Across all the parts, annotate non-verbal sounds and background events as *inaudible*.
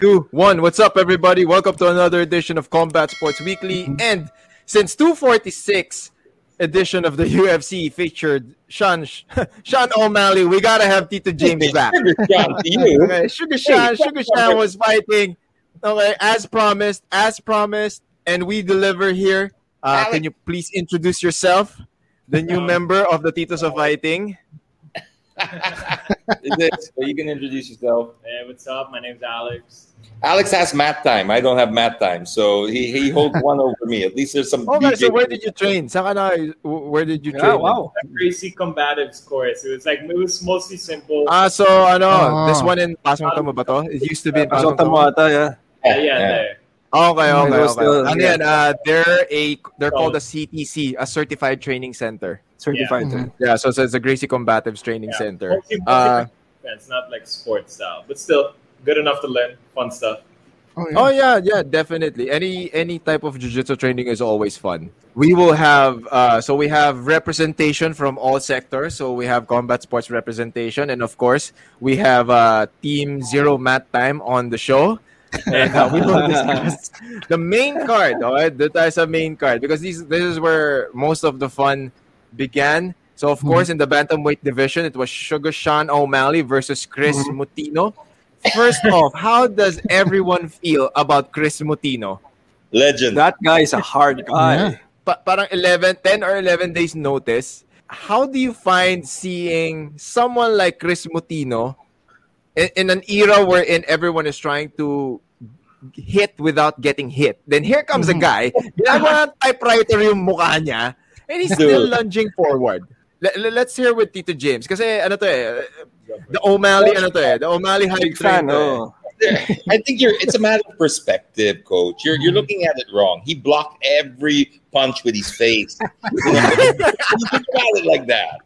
two, one. What's up, everybody? Welcome to another edition of Combat Sports Weekly. And since 246 edition of the *laughs* UFC featured Sean *laughs* Sean O'Malley, we gotta have Tito James *laughs* back. okay, Sugar Sean, Sugar Sean was fighting. Okay, as promised, as promised, and we deliver here. Uh, can you please introduce yourself, the new member of the Titos of Fighting? this, you can introduce yourself. Hey, what's up? My name's Alex. Alex has mat time. I don't have mat time, so he, he holds *laughs* one over me. At least there's some. Okay, DJ so where did you train? Saan where did you train? wow. Gracie Combatives course. It was like it was mostly simple. Ah, so ano, oh. this one in Pasong Tamo ba to? It used to be in Pasong Tamo. yeah. Yeah, yeah, yeah. There. Okay, okay, okay. Still, and then uh, they're a they're called a CTC, a Certified Training Center. Certified. Yeah, mm-hmm. yeah so, so it's a Gracie Combatives Training yeah. Center. Uh, it's not like sports style, but still good enough to learn fun stuff. Oh yeah. oh yeah, yeah, definitely. Any any type of jiu-jitsu training is always fun. We will have uh, so we have representation from all sectors. So we have combat sports representation, and of course we have uh, Team Zero Mat Time on the show and uh, we will *laughs* discuss the main card. All right, that is tayo sa main card because this this is where most of the fun began. So of mm-hmm. course, in the bantamweight division, it was Sugar Sean O'Malley versus Kris mm-hmm. Moutinho. First off, how does everyone feel about Kris Moutinho? Legend. That guy is a hard guy. Yeah. Pa- parang 11, 10 or 11 days notice. How do you find seeing someone like Kris Moutinho in, in an era wherein everyone is trying to hit without getting hit. Then here comes a mm-hmm. guy, ginagawa ng typewriter yung mukha niya, and he's still lunging forward. Let's hear with Tito James. Kasi ano to eh, the O'Malley, ano to eh, the O'Malley hype train. Oh. I think you're. It's a matter of perspective, coach. You're you're looking at it wrong. He blocked every punch with his face. you *laughs* know, think about it like that.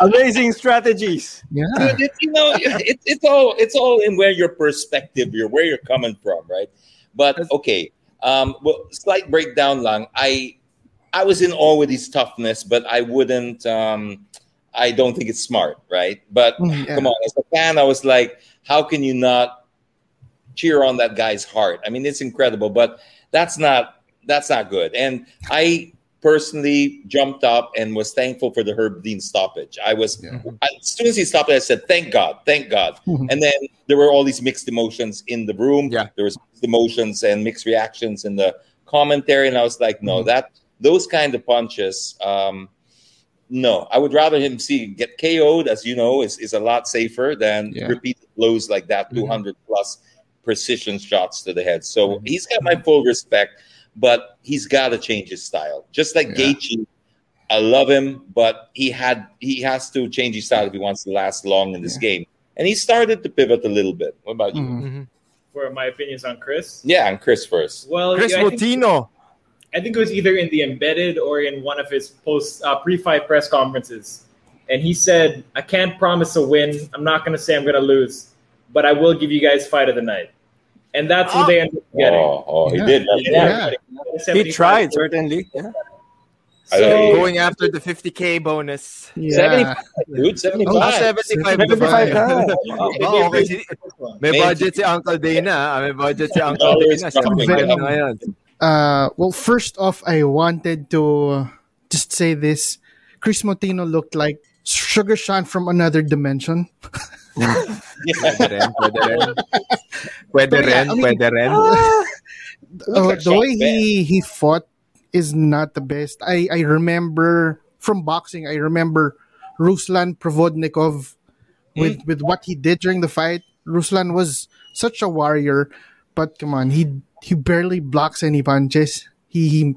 Amazing strategies. Yeah. Dude, it, you know, it, it's all it's all in where your perspective, you're where you're coming from, right? But okay, um, well, slight breakdown, lang. I I was in awe with his toughness, but I wouldn't. Um, I don't think it's smart, right? But mm, yeah. come on, as a fan, I was like, how can you not cheer on that guy's heart? I mean, it's incredible, but that's not that's not good. And I personally jumped up and was thankful for the Herb Dean stoppage. I was yeah. as soon as he stopped it, I said, "Thank God, thank God." *laughs* And then there were all these mixed emotions in the room. Yeah, there was emotions and mixed reactions in the commentary, and I was like, "No, mm-hmm. that those kind of punches." Um, no, I would rather him see get KO'd, as you know, is, is a lot safer than yeah. repeated blows like that, mm-hmm. 200 plus precision shots to the head. So mm-hmm. he's got my full respect but he's got to change his style. Just like yeah. Gaethje, I love him, but he had he has to change his style if he wants to last long in this yeah. game. And he started to pivot a little bit. What about you? Mm-hmm. mm-hmm. For my opinions on Kris? Yeah, on Kris first. Well, Chris yeah, Moutinho. I think it was either in the embedded or in one of his post uh, pre-fight press conferences, and he said, "I can't promise a win. I'm not going to say I'm going to lose, but I will give you guys fight of the night." and that's oh. what they ended up getting. Oh, oh he did. Yeah. yeah. He tried certainly. Yeah. So, going after the 50k bonus. Yeah. 75, dude. 75. Oh, 75. 75 oh, oh, okay. May budget si Uncle Dana. May budget si Uncle Dana. Uh, well, first off, I wanted to just say this. Kris Moutinho looked like Sugar Sean from another dimension. pwede rin, pwede rin. *laughs* Pwede rin, pwede rin. Uh, the way he he fought is not the best. I I remember from boxing. I remember Ruslan Provodnikov with mm. with what he did during the fight. Ruslan was such a warrior, but come on, he he barely blocks any punches. He, he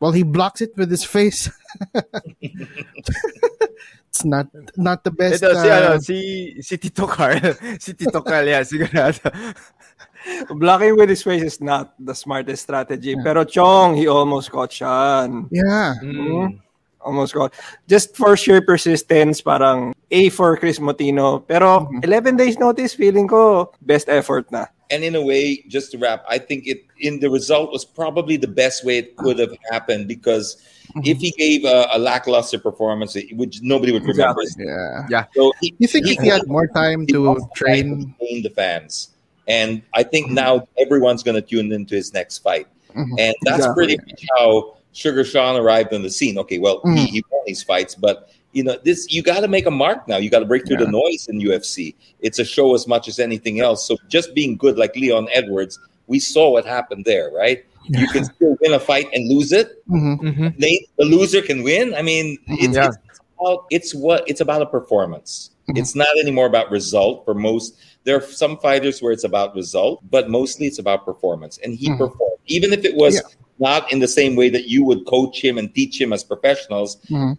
well, he blocks it with his face. *laughs* it's not not the best. Ito, uh, si, ano, si, si Tito Carl. *laughs* si Tito Carl, yeah, sigurado. *laughs* Blocking with his face is not the smartest strategy. Yeah. Pero Chong, he almost caught Sean. Yeah. Mm. Almost caught. Just for sheer persistence, parang A for Kris Moutinho. Pero mm-hmm. 11 days notice, feeling ko best effort na. And in a way, just to wrap, I think it in the result was probably the best way it could have happened because mm-hmm. if he gave a, a, lackluster performance, it would nobody would remember. Exactly. Yeah, yeah. So he, you think he, if he had more time to train the fans? And I think now everyone's going to tune into his next fight. Mhm. And that's Exactly. pretty much how Sugar Sean arrived on the scene. Okay, well, he, Mhm. he won these fights, but you know, this you got to make a mark now. You got to break through the noise in UFC. It's a show as much as anything else. So just being good, like Leon Edwards, we saw what happened there, right? You can still win a fight and lose it. Mhm. Mhm. Nate, the loser can win. I mean, it's, Yeah. it's about it's what it's about a performance. It's not anymore about result for most. There are some fighters where it's about result, but mostly it's about performance. And he Mhm. performed, even if it was Yeah. not in the same way that you would coach him and teach him as professionals, Mhm.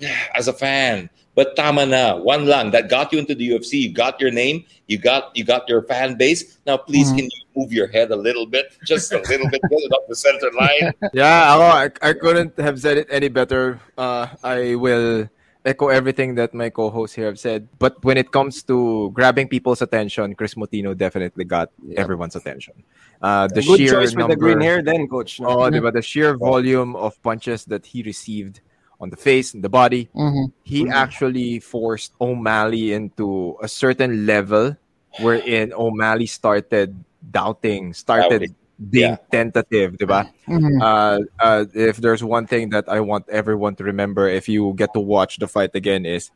*sighs* as a fan. But tama na, one lang that got you into the UFC. You got your name. You got you got your fan base. Now, please, Mhm. can you move your head a little bit, just a little bit, get it up the center line? *laughs* Yeah, ako, I, I couldn't have said it any better. Uh, I will echo everything that my co-hosts here have said. But when it comes to grabbing people's attention, Kris Moutinho definitely got everyone's attention. Uh, the Good sheer choice number, with the green hair then, coach. no? Oh, *laughs* diba? The sheer volume of punches that he received on the face and the body, Mhm. he actually forced O'Malley into a certain level wherein O'Malley started doubting, started being Yeah. tentative, diba? Mhm. uh, uh, if there's one thing that I want everyone to remember if you get to watch the fight again is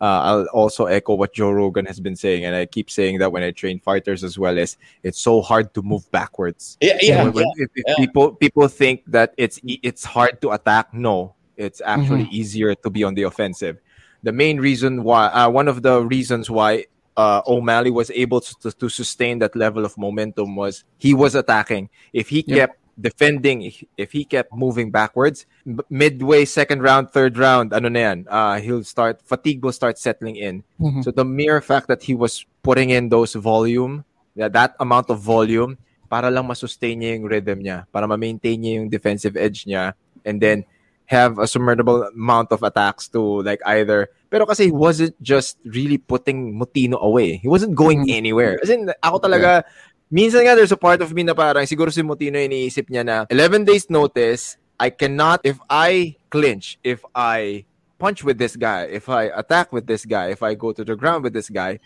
uh, I'll also echo what Joe Rogan has been saying, and I keep saying that when I train fighters as well. Is it's so hard to move backwards. Yeah, yeah, When- when- yeah. if, if yeah. people people think that it's it's hard to attack, no, it's actually easier to be on the offensive. The main reason why, uh, one of the reasons why uh, O'Malley was able to, to sustain that level of momentum was he was attacking. If he Yep. kept defending, if- he kept moving backwards, midway second round, third round, ano na yan, uh, he'll start fatigue will start settling in. Mhm. So the mere fact that he was putting in those volume, that, that amount of volume, para lang masustain niya yung rhythm niya, para ma-maintain niya yung defensive edge niya, and then have a formidable amount of attacks to like either pero kasi he wasn't just really putting Mutino away. He wasn't going Mhm. anywhere. As in, ako talaga, minsan nga there's a part of me na parang siguro si Mutino iniisip niya na 11 days notice, I cannot, if I clinch, if I punch with this guy, if I attack with this guy, if I go to the ground with this guy,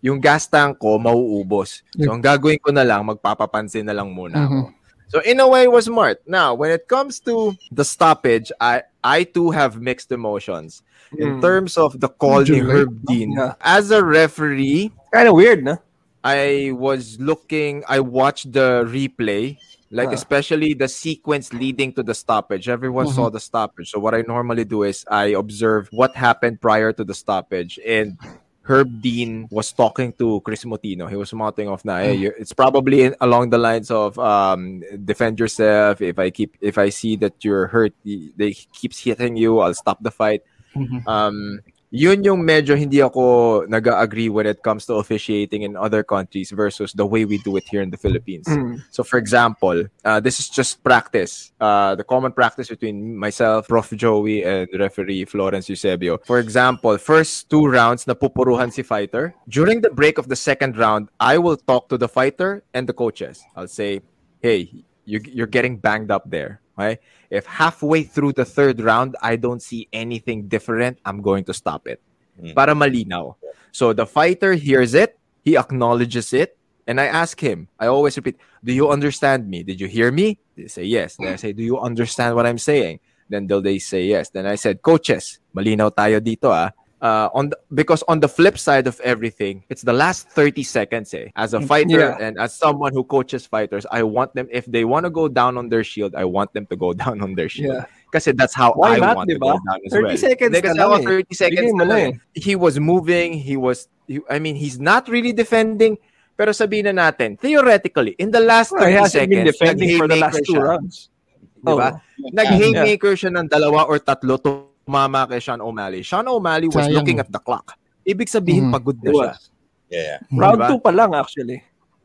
yung gas tank ko mauubos. So ang gagawin ko na lang, magpapapansin na lang muna ako. So in a way, it was smart. Now, when it comes to the stoppage, I I too have mixed emotions in Mm. terms of the call July. Herb Dean. Yeah. As a referee, Kind of weird, no? I was looking, I watched the replay, like Ah. especially the sequence leading to the stoppage. Everyone saw the stoppage. So what I normally do is I observe what happened prior to the stoppage. And Herb Dean was talking to Kris Moutinho. He was mouthing off na, hey, it's probably in, along the lines of um, defend yourself. If I keep, if I see that you're hurt, they keeps hitting you, I'll stop the fight. Mhm. Um, yun yung medyo hindi ako nag-agree when it comes to officiating in other countries versus the way we do it here in the Philippines. Mm. So, for example, uh, this is just practice. Uh, the common practice between myself, Prof. Joey, and referee Florence Eusebio. For example, first two rounds, napupuruhan si fighter. During the break of the second round, I will talk to the fighter and the coaches. I'll say, hey, you, you're getting banged up there. Okay? If halfway through the third round, I don't see anything different, I'm going to stop it. Mm. Para malinaw. So the fighter hears it, he acknowledges it, and I ask him, I always repeat, Do you understand me? Did you hear me? They say yes. Then I say, Do you understand what I'm saying? Then they'll they say yes. Then I said, Coaches, malinaw tayo dito ah. Uh, on the, because on the flip side of everything, it's the last 30 seconds eh. As a fighter Yeah. and as someone who coaches fighters, I want them, if they want to go down on their shield, I want them to go *laughs* down on their shield. Yeah. Kasi that's how Why I not, want di to go down as 30 well. seconds Hindi, na kasi lang ako, eh. 30 seconds mo na na lang eh. He was moving, he was, he, I mean, he's not really defending, pero sabihin na natin, theoretically, in the last 30 Well, he hasn't been defending for the last two siya. rounds. Di ba? Oh. Nag-haymaker siya ng dalawa or tatlo, tumama kay Sean O'Malley. Sean O'Malley was Sayang. looking at the clock. Ibig sabihin, Mhm. pagod na siya. was. Yeah, yeah. Round Diba? 2 pa lang actually.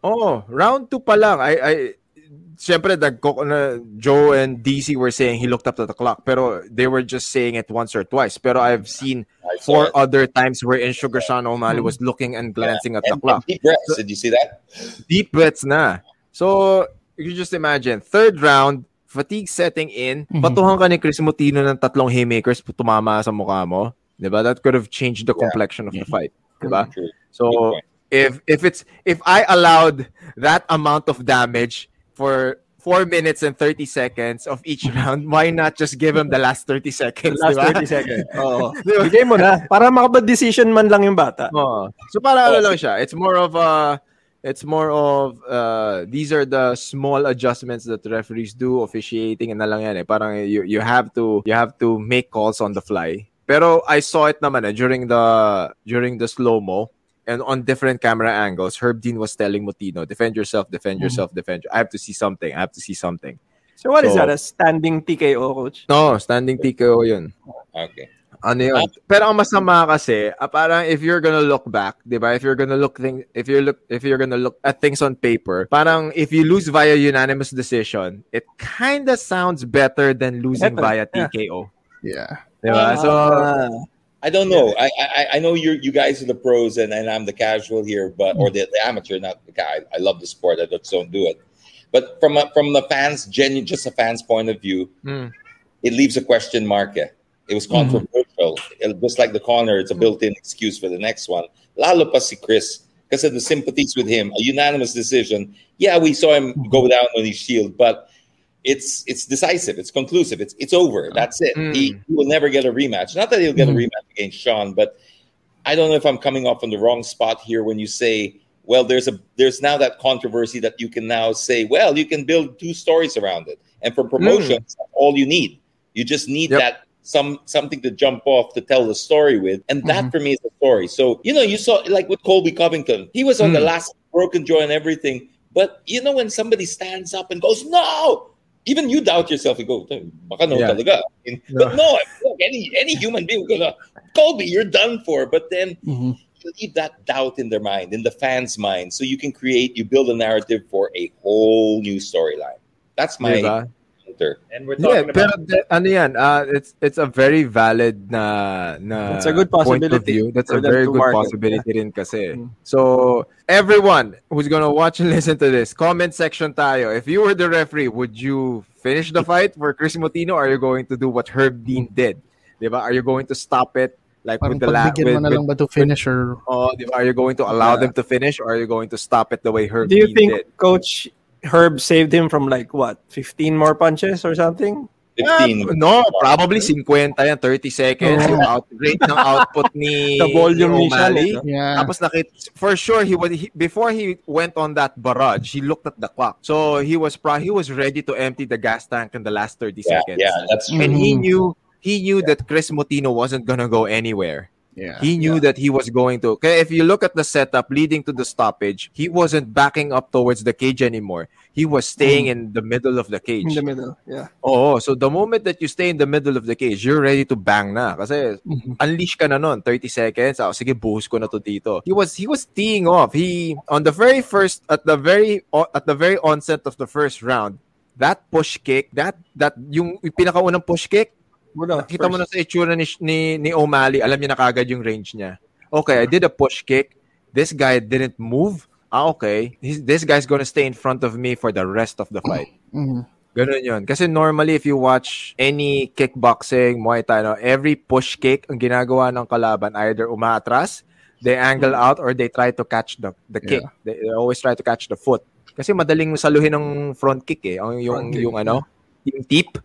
Oh, round 2 pa lang. I, I, Siyempre, nagko- na, Joe and DC were saying he looked up at the clock, pero they were just saying it once or twice. Pero I've seen I four it. other times where in Sugar Sean O'Malley was looking and glancing at the clock. deep breaths. Did you see that? Deep breaths na. So, you just imagine, third round, fatigue setting in, Mhm. patuhan ka ni Kris Moutinho ng tatlong haymakers, tumama sa mukha mo. Diba? That could have changed the Yeah. complexion of the fight. Diba? True. So, if if it's if I allowed that amount of damage for four minutes and 30 seconds of each round, why not just give him the last 30 seconds? Last diba? 30 seconds. *laughs* Oo. Bigay mo na. Para makapag-decision man lang yung bata. Oo. So para ano lang siya, it's more of a it's more of uh these are the small adjustments that referees do officiating and na lang yan eh. Parang you you have to you have to make calls on the fly. Pero I saw it naman eh, during the during the slow-mo and on different camera angles, Herb Dean was telling Moutinho, defend yourself, defend yourself, defend. I have to see something. I have to see something. So what is So- that? A standing TKO, coach? No, standing TKO yun. Okay. Ano yun? Pero ang masama kasi, ah, parang if you're gonna look back, 'di ba? If you're gonna look thing, if you're look if you're gonna look at things on paper, parang if you lose via unanimous decision, it kind of sounds better than losing Better, via yeah. TKO. Yeah. 'Di ba? So Ah. I don't know. I, I I know you you guys are the pros and, and I'm the casual here, but or the, the amateur. Not the guy. I love the sport. I just don't do it. But from a, from the fans, genuine, just a fan's point of view, mm, it leaves a question mark. eh. It was controversial. It- just like the corner, it's a built-in excuse for the next one. Lalo pa si Kris because of the sympathies with him. A unanimous decision. Yeah, we saw him go down on his shield, but it's it's decisive. It's conclusive. It's it's over. That's it. Mm. He, he will never get a rematch. Not that he'll get a Mm. rematch against Sean, but I don't know if I'm coming off on the wrong spot here when you say, well, there's a there's now that controversy that you can now say, well, you can build two stories around it, and for promotion, that's all you need. You just need Yep. that some something to jump off to tell the story with, and that Mhm. for me is the story. So you know, you saw like with Colby Covington, he was on the Mm. last broken jaw and everything, but you know when somebody stands up and goes, no. Even you doubt yourself. You go, "Eh, baka no Yeah. talaga." And- But no, look, any any human being will go, Colby, you're done for. But then Mhm. you leave that doubt in their mind, in the fans' mind, so you can create, you build a narrative for a whole new storyline. That's my diba? answer. And we're Yeah, talking pero about de- ano yan, uh, it's it's a very valid na na It's a good point of possibility view. That's a very good market, possibility rin kasi. Mm. So, everyone who's gonna watch and *laughs* listen to this, comment section tayo. If you were the referee, would you finish the fight for Kris Moutinho or are you going to do what Herb Dean did? Diba? Are you going to stop it like Parang with the last pagbigyan mo na lang ba to finish or Oh, diba? Are you going to allow Yeah. them to finish or are you going to stop it the way Herb Dean? Do you Dean think did? Coach Herb saved him from like what, 15 more punches or something? 15. Ah, no, probably 50 yan, 30 seconds. Oo. Yung out, rate ng output ni, *laughs* The volume ni ni Sean, O'Malley. yeah. Tapos nakit for sure he was he, before he went on that barrage, he looked at the clock. So he was pro, he was ready to empty the gas tank in the last 30 Yeah, seconds. yeah, that's true. And he knew he knew that Kris Moutinho wasn't gonna go anywhere. Yeah. He knew that he was going to. Okay, if you look at the setup leading to the stoppage, he wasn't backing up towards the cage anymore. He was staying in the middle of the cage. In the middle, yeah. Oh, so the moment that you stay in the middle of the cage, you're ready to bang na. Kasi Mhm. unleash ka na nun, 30 seconds. Oh, sige, buhos ko na to dito. He was he was teeing off. He on the very first at the very at the very onset of the first round, that push kick, that that yung, yung pinakaunang push kick, Wala, kita mo na first. sa itsura ni, ni ni O'Malley, alam niya na kagad yung range niya. Okay, I did a push kick. This guy didn't move. Ah, okay. He's, this guy's gonna stay in front of me for the rest of the fight. *clears throat* Mhm. Ganun yun. Kasi normally, if you watch any kickboxing, Muay Thai, no, every push kick, ang ginagawa ng kalaban, either umaatras, they angle out, or they try to catch the, the kick. They, they always try to catch the foot. Kasi madaling saluhin ng front kick eh. Yung, kick, yung ano, yung tip.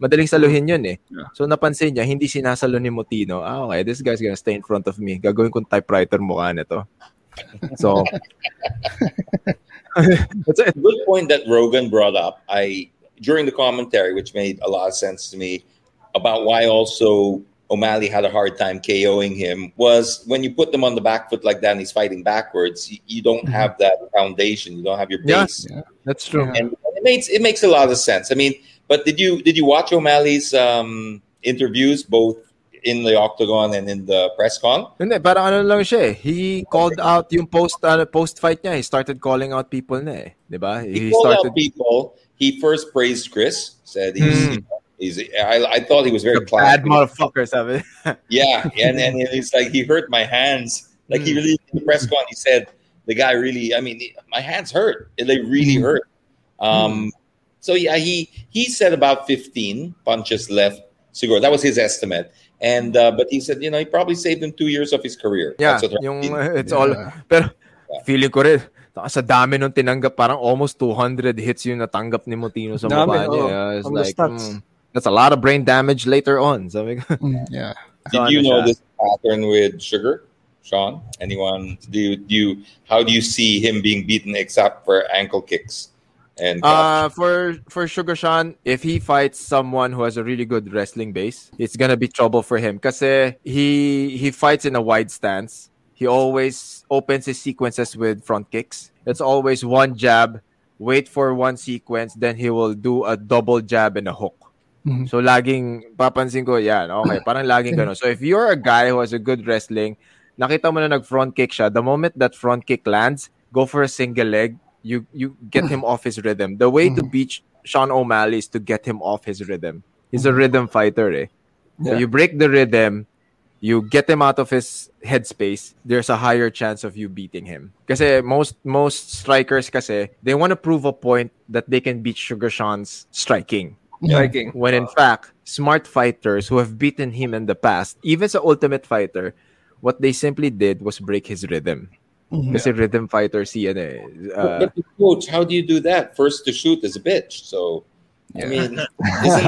Madaling saluhin yun eh. Yeah. So napansin niya, hindi sinasalo ni Moutinho. Ah, okay, this guy's gonna stay in front of me. Gagawin kong typewriter mukha nito. So, *laughs* that's it. good point that Rogan brought up. I during the commentary, which made a lot of sense to me, about why also O'Malley had a hard time KOing him was when you put them on the back foot like that and he's fighting backwards, you, you don't have that foundation, you don't have your Yeah. base. That's true. And it makes it makes a lot of sense. I mean, but did you did you watch O'Malley's um, interviews both in the octagon and in the press con? Hindi, parang ano lang siya eh. He called out yung post uh, post fight niya. He started calling out people na eh. 'Di ba? He, He, called started out people. He first praised Kris, said he's Mm. he's. I, I thought he was very bad motherfucker, sabi. *laughs* Yeah, and and it's like he hurt my hands. Like he Mm. really in the press con, he said the guy really. I mean, my hands hurt. They really Mm. hurt. Um, so yeah, he he said about fifteen punches left. Siguro that was his estimate. And uh, but he said, you know, he probably saved him two years of his career. yeah, That's yung Rocky- uh, it's all Yeah. pero feeling ko rin, sa dami nung tinanggap, parang almost 200 hits yung natanggap ni Moutinho sa Dami, mukha niya. oo. Yeah, It's like, mm, that's a lot of brain damage later on. Sabi ko, Mm, yeah. *laughs* Did So, you ano know siya? this pattern with Sugar, Sean? Anyone? Do you, do you? How do you see him being beaten except for ankle kicks? And Uh, for for Sugar Sean, if he fights someone who has a really good wrestling base, it's gonna be trouble for him. Kasi he he fights in a wide stance. He always opens his sequences with front kicks. It's always one jab, wait for one sequence, then he will do a double jab and a hook. Mhm. So laging papansin ko yan. Okay, parang laging ganun. So if you're a guy who has a good wrestling, nakita mo na nag front kick siya, the moment that front kick lands, go for a single leg, you you get him off his rhythm. The way to beat Sean O'Malley is to get him off his rhythm. He's a rhythm fighter, eh. So you break the rhythm, you get him out of his headspace, there's a higher chance of you beating him. Kasi most most strikers kasi, they want to prove a point that they can beat Sugar Sean's striking. Striking. When in fact, smart fighters who have beaten him in the past, even sa Ultimate Fighter, what they simply did was break his rhythm. Kasi rhythm fighter si ano eh. uh, but coach, how do you do that? First to shoot is a bitch. So, I mean, *laughs* isn't,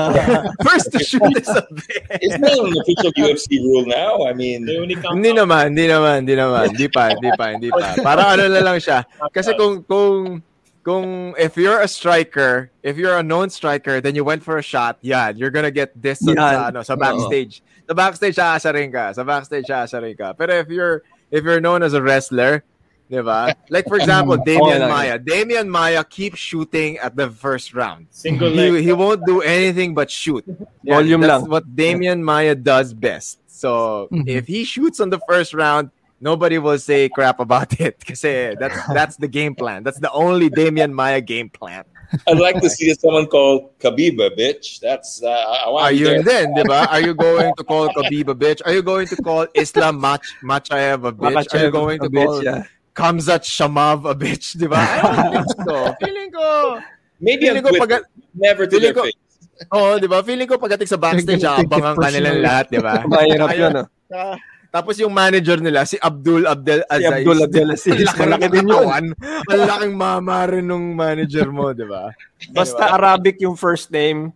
*laughs* first to shoot is a bit. isn't that an official UFC rule now? I mean, They Hindi naman, hindi naman, hindi naman. Hindi pa, hindi pa, hindi pa. *laughs* Para ano na lang siya. Kasi kung, kung, kung, if you're a striker, if you're a known striker, then you went for a shot, yeah, you're gonna get this sa, Yan. ano, sa backstage. Sa backstage, aasarin ka. Sa backstage, aasarin ka. Pero if you're, if you're known as a wrestler, di ba? Like, for example, Demian lang. Maia. Demian Maia keeps shooting at the first round. Single He, leg. he won't do anything but shoot. Yeah, Volume that's lang. what Demian Maia does best. So Mhm. if he shoots on the first round, nobody will say crap about *laughs* it. Kasi that's that's the game plan. That's the only Demian Maia game plan. *laughs* I'd like to see someone called Khabib a bitch. That's uh, I want Are you there. then, di ba? Are you going to call *laughs* Khabib a bitch? Are you going to call Islam Mach Makhachev a bitch? Are you going to call yeah. Khamzat Chimaev a bitch? Di ba? I don't think so. *laughs* Feeling ko, Maybe feeling on ko pag, never to feeling their ko- face. oh, di ba? Feeling ko pagdating sa backstage, Take it abangan ka lahat, di ba? Mahirap yun, ah. Tapos yung manager nila, si Abdul Abdel Si Aziz. Abdul Abdelaziz. Ang laki Malaki din yun. katawan. Ang laking mama rin nung manager mo, di ba? Basta Arabic yung first name,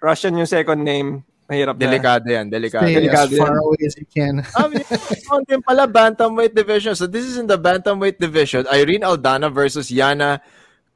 Russian yung second name, mahirap na. Delikado yan, delikado. Stay Delikado as far yan. away as you can. Um, on din pala, bantamweight division. So this is in the bantamweight division. Irene Aldana versus Yana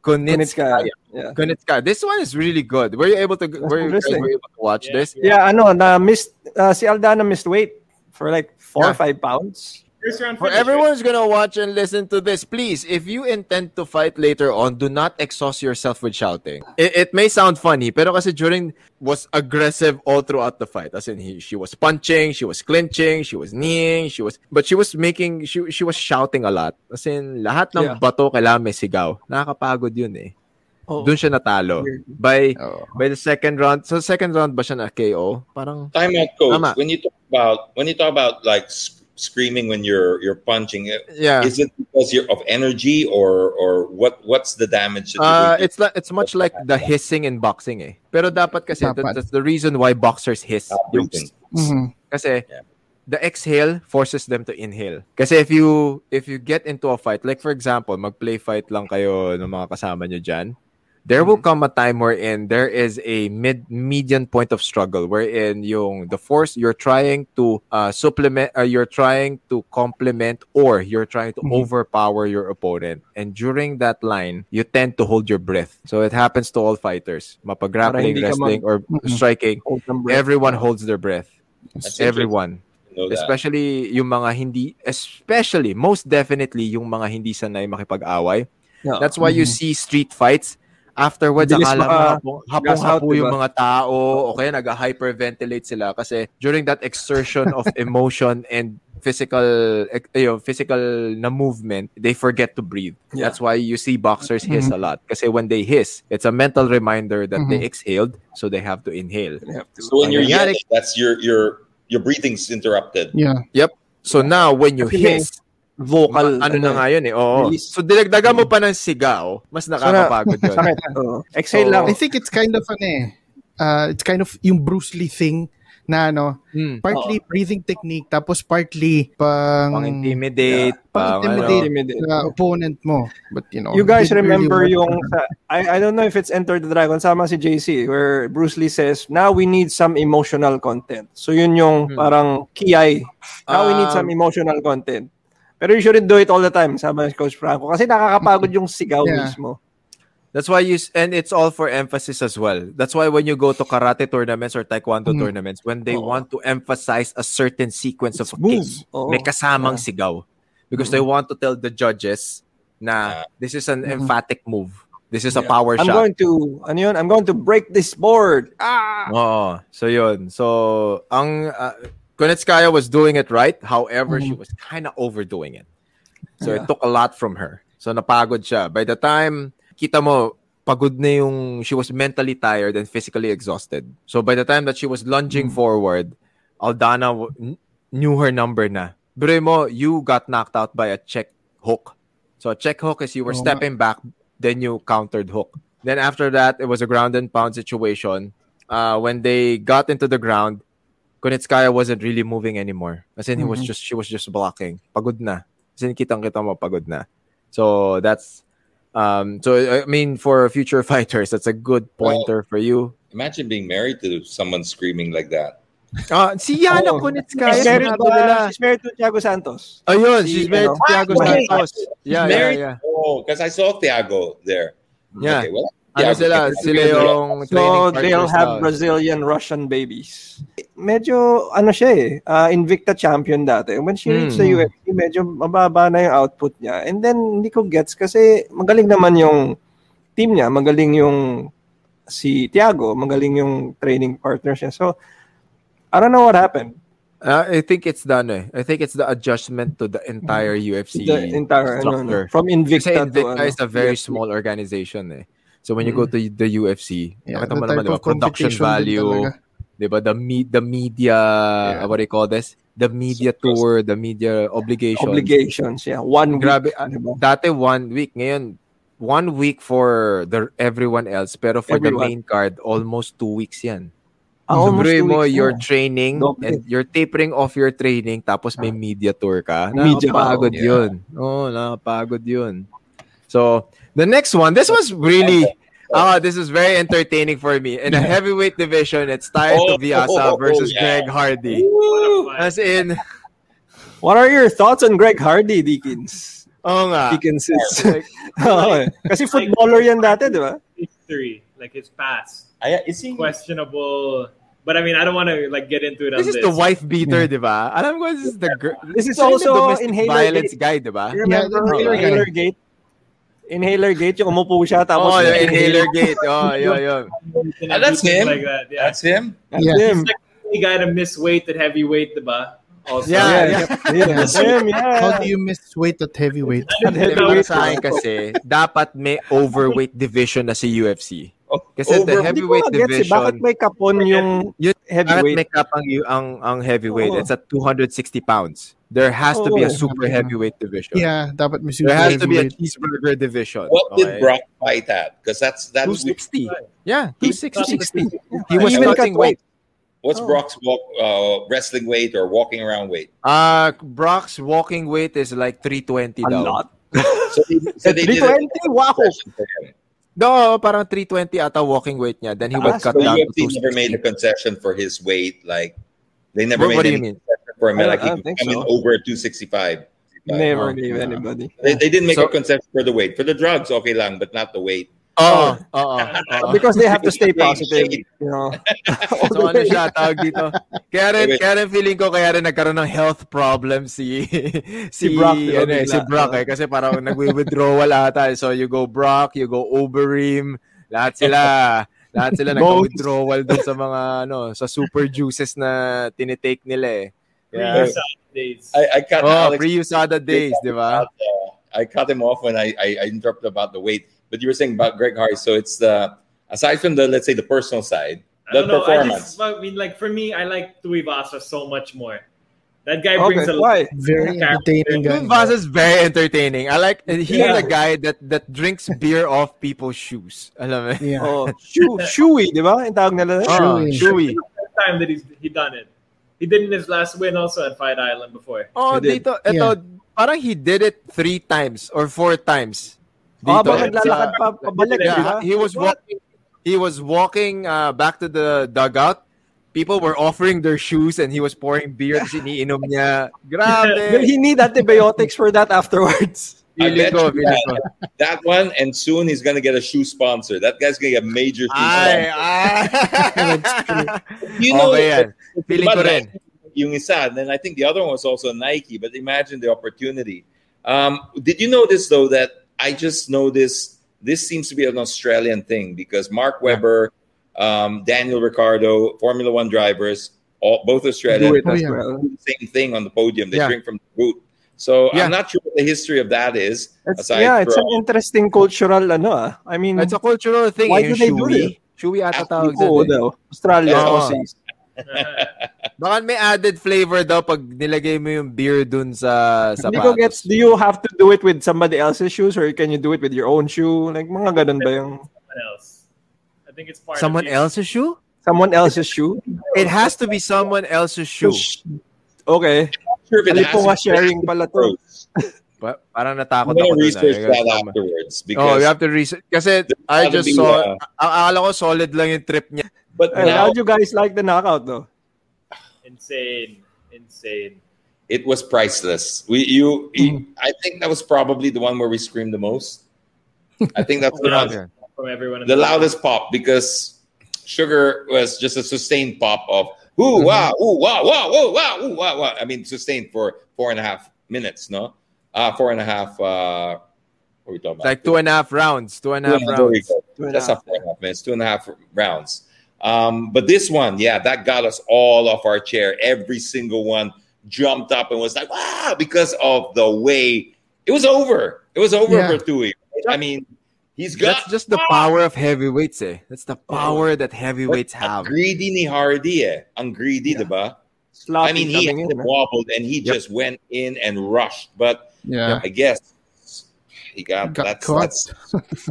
Kunitskaya. Kunitska. Yeah. Kunitskaya. This one is really good. Were you able to, were you, guys were you able to watch Yeah. this? Yeah, ano, na missed, uh, si Aldana missed weight for like four Yeah. or five pounds. First round For finish, everyone who's gonna watch and listen to this, please, if you intend to fight later on, do not exhaust yourself with shouting. It, it may sound funny, pero kasi during was aggressive all throughout the fight. As in, he, she was punching, she was clinching, she was kneeing, she was, but she was making, she she was shouting a lot. As in, lahat ng Yeah. bato kailangan may sigaw. Nakakapagod yun eh. Oh. Doon siya natalo. By Oh. by the second round, so second round ba siya na KO? Parang Time out, coach. Tama. When you talk about when you talk about like sc- screaming when you're you're punching, uh, yeah. is it because you're of energy or or what? What's the damage? That Uh, it's like it's much like the hissing in boxing eh. Pero dapat kasi that- Dapat. that's the reason why boxers hiss. Yung- breathing. Mhm. kasi Yeah. the exhale forces them to inhale. Kasi if you if you get into a fight, like for example, mag-play fight lang kayo ng mga kasama nyo dyan, there will come a time wherein there is a mid median point of struggle wherein yung the force you're trying to uh, supplement uh, you're trying to complement or you're trying to Mhm. overpower your opponent. And during that line you tend to hold your breath. So it happens to all fighters. Hindi ka wrestling or striking. Hold everyone holds their breath. That's everyone interesting. To know that. especially yung mga hindi especially most definitely yung mga hindi sanay makipag-away. Yeah. that's why you Mhm. see street fights afterwards Bilis akala mo maka- hapong- gas out, hapong-hapo yung diba? mga tao o kaya nag-hyperventilate sila kasi during that exertion of *laughs* emotion and physical eh, yung physical na movement they forget to breathe Yeah. that's why you see boxers hiss a lot kasi when they hiss it's a mental reminder that they exhaled so they have to inhale have to- So when you're yelling, that's your your your breathing's interrupted. Yeah. Yep. so now when you Kasi may hiss vocal, ano na nga yun eh. Oo. Release. So, dinagdagan mo pa ng sigaw, mas nakakapagod yun. Sakit. *laughs* Oo. Exhale So, lang. I think it's kind of an eh, uh, it's kind of yung Bruce Lee thing na ano, Hmm. partly breathing technique tapos partly pang Pang-intimidate, pang, pang-intimidate Intimidate. sa opponent mo. But you know, You guys really remember work. yung sa- I I don't know if it's Enter the Dragon sama si JC where Bruce Lee says now we need some emotional content. So yun yung parang key Now we need some Um, emotional content. Pero you shouldn't do it all the time, sabi ni Coach Franco. Kasi nakakapagod yung sigaw Yeah. mismo. That's why you and it's all for emphasis as well. That's why when you go to karate tournaments or taekwondo Mhm. tournaments, when they Oo. want to emphasize a certain sequence of It's a kick, moves. Oo. may kasamang sigaw because they want to tell the judges na this is an Mhm. emphatic move. This is a Yeah. power I'm shot. going to, ano yun? I'm going to break this board. Ah! Oo. So yun. So ang uh, Kunitskaya was doing it right. However, she Mhm. was kind of overdoing it. So Yeah. it took a lot from her. So napagod siya. By the time kita mo pagod na yung she was mentally tired and physically exhausted. So by the time that she was lunging forward, Aldana w- knew her number na. Pero mo, you got knocked out by a check hook. So a check hook is you were nga. stepping back, then you countered hook. Then after that, it was a ground and pound situation. Uh, when they got into the ground, Kunitskaya wasn't really moving anymore. As in, he was Mhm. just she was just blocking. Pagod na. As in, kitang kita mo pagod na. So that's um. So I mean, for future *laughs* fighters, that's a good pointer for you. Imagine being married to someone screaming like that. Ah, si Yana Oo. Kunitskaya. She's married, sinabi to, nila. she's married to Thiago Santos. Ayun, si, she's married ano, to Thiago. Santos. Yeah, yeah, yeah. Oh, because I saw Thiago there. Yeah. Okay, well, Ano sila? Sila yung So they'll partners have. Brazilian Russian babies. Medyo ano siya eh, uh, Invicta champion dati. When she reached the Hmm. UFC, medyo mababa na yung output niya. And then hindi ko gets kasi magaling naman yung team niya, magaling yung si Thiago, magaling yung training partner siya. So I don't know what happened. Uh, I think it's ano eh. I think it's the adjustment to the entire UFC The entire structure. from Kasi Invicta, to Invicta is a very UFC. small organization eh. So when you go to the UFC, Yeah, nakita mo the naman, type diba? of Production value, talaga. diba? The, me- the media, what do you call this? The media tour, the media obligations. obligations. Yeah, one week. Grabe. ah, diba? Dati one week. Ngayon, one week for the everyone else. Pero for the Everyone. main card, almost two weeks yan. Ah, almost Sabihin two mo, weeks you're na. training Doble. and you're tapering off your training tapos may media tour ka. Media ka, Nakakapagod oh, yun. Oo, oh, nakakapagod yun. So, the next one, this was really, ah, this is very entertaining for me. In a heavyweight division, it's Taito Oh, Viasa versus yeah. Greg Hardy. Woo! As in, What are your thoughts on Greg Hardy, Deakins? Oh nga. Deakins is... Like, *laughs* Oo eh. Kasi footballer yan dati, di ba? History, like his past, I, is he? questionable. But I mean, I don't want to like get into it on this this. is the wife beater, di ba? Alam ko, this is the girl. This is Siya yung also domestic Inhaler violence Gate. guy, di ba? You remember Yeah, the Inhaler, Inhaler Gate? Inhaler Gate, yung umupo siya tapos... Oh, yung inhaler gate. Oh, yun, yun. Ah, that's him. Like that, yeah. That's him. That's Yeah. him. He's like the only guy to miss weight at heavyweight, diba? Also, Yeah, Yeah, yeah. yeah. That's him, yeah. How do you miss weight at heavyweight? Hindi, para sa akin kasi, dapat may overweight division na si UFC. Oh, Kasi the over- Hindi ko heavyweight gets eh, division, Bakit may kapon yung Yun, bakit heavyweight? may cap ang, ang, ang heavyweight? Oo. It's at 260 pounds. There has to be a Oo. super heavyweight division. Yeah, dapat may There super has to be a heavyweight. cheeseburger division. What did? Brock fight at? Because that's that's 260. Yeah, 260. 260. He was Even cutting cut weight. what's Oh. Brock's walk, uh, wrestling weight or walking around weight? Uh, Brock's walking weight is like 320 A daw. lot. *laughs* So they, so they did 320? Wow! concession. No, parang 320 ata walking weight niya. Then he would Ah, cut So down to UFC never made a concession for his weight. Like they never What- what made do you any mean? Concession for him. I Like I he don't could think come in so. over 265. Never Oh, gave yeah. anybody. They, they didn't make So- a concession for the weight. For the drugs, okay lang, but not the weight. Oo, oo, oo. Because they have to stay positive, you know. *laughs* So ano siya, tawag dito. Kaya rin, Wait, wait. kaya rin feeling ko, kaya rin nagkaroon ng health problem si, *laughs* si, Brock, ano, eh, si Brock eh. Kasi parang *laughs* nagwi-withdrawal ata. So you go Brock, you go Overeem, lahat sila. lahat sila nag-withdrawal dun sa mga, ano, sa super juices na tinitake nila eh. Yeah. Yeah. days. I, I cut Oh, Alex pre-USADA days, di ba? uh, I cut him off when I, I, I interrupted about the weight. But you were saying about Greg Hardy. So it's the aside from the let's say the personal side, I the don't know. I performance. just, I mean, like for me, I like Tuivasa so much more. That guy Okay, brings a why? Very entertaining guy. Vaz is very entertaining. I like, he's Yeah. the guy that that drinks beer off people's shoes. Alam mo? Yeah. Oh, *laughs* Shu, Shui, di ba? Yung tawag nila. Ah, Shui. Shui. time that he's he done it. He did in his last win also at Fight Island before. Oh, He did. dito, eto, parang he did it three times or four times. Oh, Dito. ba naglalakad pa pabalik, di ba? Yeah, he was walking. He was walking uh, back to the dugout. People were offering their shoes, and he was pouring beer. Kasi iniinom niya. Will *laughs* Grabe. he need antibiotics for that afterwards? I Feeling bet ko, you that, one, and soon he's gonna get a shoe sponsor. That guy's gonna get a major shoe Ay, ay. *laughs* You know, okay. Feeling ko diba, rin. Yung isa, and then I think the other one was also Nike. But imagine the opportunity. Um, did you notice though that I just noticed this seems to be an Australian thing because Mark Webber, um, Daniel Ricciardo, Formula One drivers, all, both Australian, Do Oh, as yeah. well. do the same thing on the podium. They Yeah. drink from the boot. So Yeah. I'm not sure what the history of that is. It's, aside yeah, it's from- an interesting cultural ano ah. I mean, It's a cultural thing. Why eh, do they do Shui. it? Shui ata tawag oo dyan eh. daw. Australia, Oo. Aussies. *laughs* Baka may added flavor daw pag nilagay mo yung beer dun sa Nico gets, do you have to do it with somebody else's shoes or can you do it with your own shoe? Like, mga ganun ba yung Someone else. I think it's part Someone of else's shoe? someone else's shoe? It has to be someone else's shoe. Okay. Sure if it Alipo has nga sharing pala to. Pa- parang natakot I'm gonna ako dun. research eh. that afterwards because Oh, you have to research. Kasi I just saw, uh, ang akala ko solid lang yung trip niya. but Hey, now how'd you guys like the knockout though? Insane. Insane. it was priceless. We you, you- I think that was probably the one where we screamed the most. I think that's the one, From everyone. In the loudest pop because Sugar was just a sustained pop of ooh wow ooh wow wow ooh wow ooh wow wow. I mean sustained for four and a half minutes, no? Uh four and a half uh what are we talking about? like two and a half rounds. Two and a half and a- there we rounds. That's not four and a half minutes, two and a half rounds. Um, but this one, yeah, that got us all off our chair. Every single one jumped up and was like, wow, because of the way it was over. It was over Yeah. for Tui. I mean, he's got That's just the power of heavyweights eh. That's the power that heavyweights have. greedy ni Hardy eh. Ang greedy, diba? Sloppy I mean, he coming had in, ah. wobbled and he Yep. just went in and rushed. But Yeah. I guess he got, Got that's, caught. that's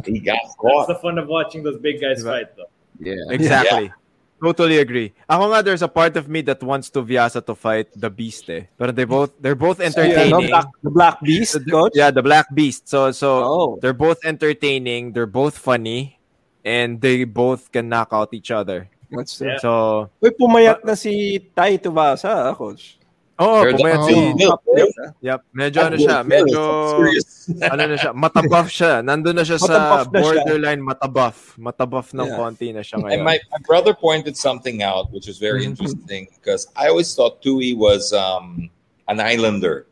he got That's caught. the fun of watching those big guys Diba? fight, though. Yeah. Exactly. Totally agree. Ako nga, there's a part of me that wants to Vyasa to fight the Beast eh. But they both, they're both Yeah, no, entertaining. Black, the Black Beast, coach. Yeah, the Black Beast. So, so Oh. they're both entertaining. They're both funny, and they both can knock out each other. That's true. Yeah. So, Uy, pumayat na si Tai Tuivasa, ah, coach. Oh, They're the- pumayat si, Oh. Milk, yep, medyo ano siya, medyo, ano na siya, matabuff siya. Nandun na siya sa Matabuff na siya. borderline matabuff. Matabuff ng Yeah. konti na siya And my, my brother pointed something out, which is very Mhm. interesting because I always thought Tui was um, an islander.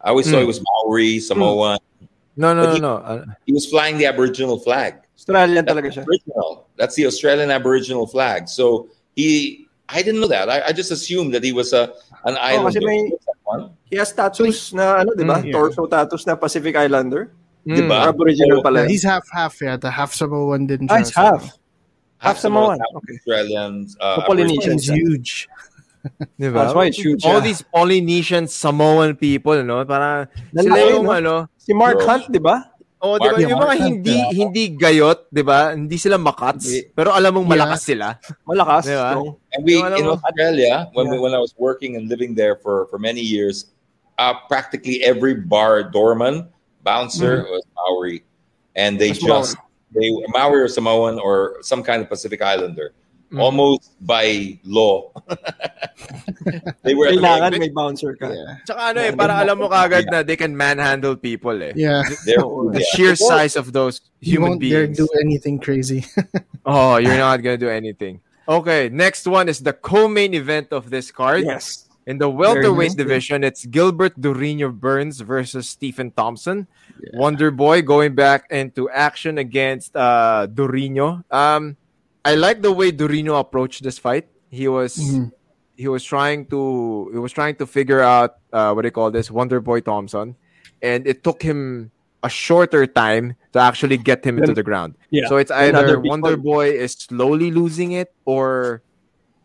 I always thought he was Maori, Samoan. no, no, but no, he- no. Uh, He was flying the Aboriginal flag. Australian That's talaga siya. original. That's the Australian Aboriginal flag. So he, I didn't know that. I, I just assumed that he was a an Oh, kasi islander. may- He has tattoos na ano, di ba? Mm, yeah. Torso tattoos na Pacific Islander. mm. Diba? Aboriginal So, pala. He's half half yeah. The half Samoan din Ah, it's half. Half Samoan. half Okay. Australian. Uh, So Polynesian. He's huge. *laughs* Diba? That's why it's huge. All yeah. these Polynesian Samoan people, no? Para sila Lalaki, yung no? ano, Si Mark. Hunt, di ba? Oh, di ba? Yung mga hindi yeah. hindi gayot, di ba? Hindi sila makats, Hindi. pero alam mong Yeah. malakas sila. Malakas. Di ba? strong. And we in Australia, when we, Yeah. when I was working and living there for for many years, uh, practically every bar doorman, bouncer was Maori, and they Mm-hmm. Samoan. just they were Maori or Samoan or some kind of Pacific Islander, Mhm. almost by law. *laughs* they were Kailangan they, may bouncer ka. Yeah. Tsaka ano eh, para alam mo kagad na they can manhandle people eh. Yeah. they're, The yeah. sheer size of those human You human won't dare beings. do anything crazy. *laughs* Oh, you're not gonna do anything. Okay, next one is the co-main event of this card. Yes. In the welterweight division, it's Gilbert Durinho Burns versus Stephen Thompson. Wonder Boy going back into action against uh, Durinho. Um, I like the way Durinho approached this fight. He was Mhm. he was trying to he was trying to figure out uh, what do you call this Wonder Boy Thompson, and it took him a shorter time to actually get him into the ground. Yeah. So it's either Wonder. Boy is slowly losing it or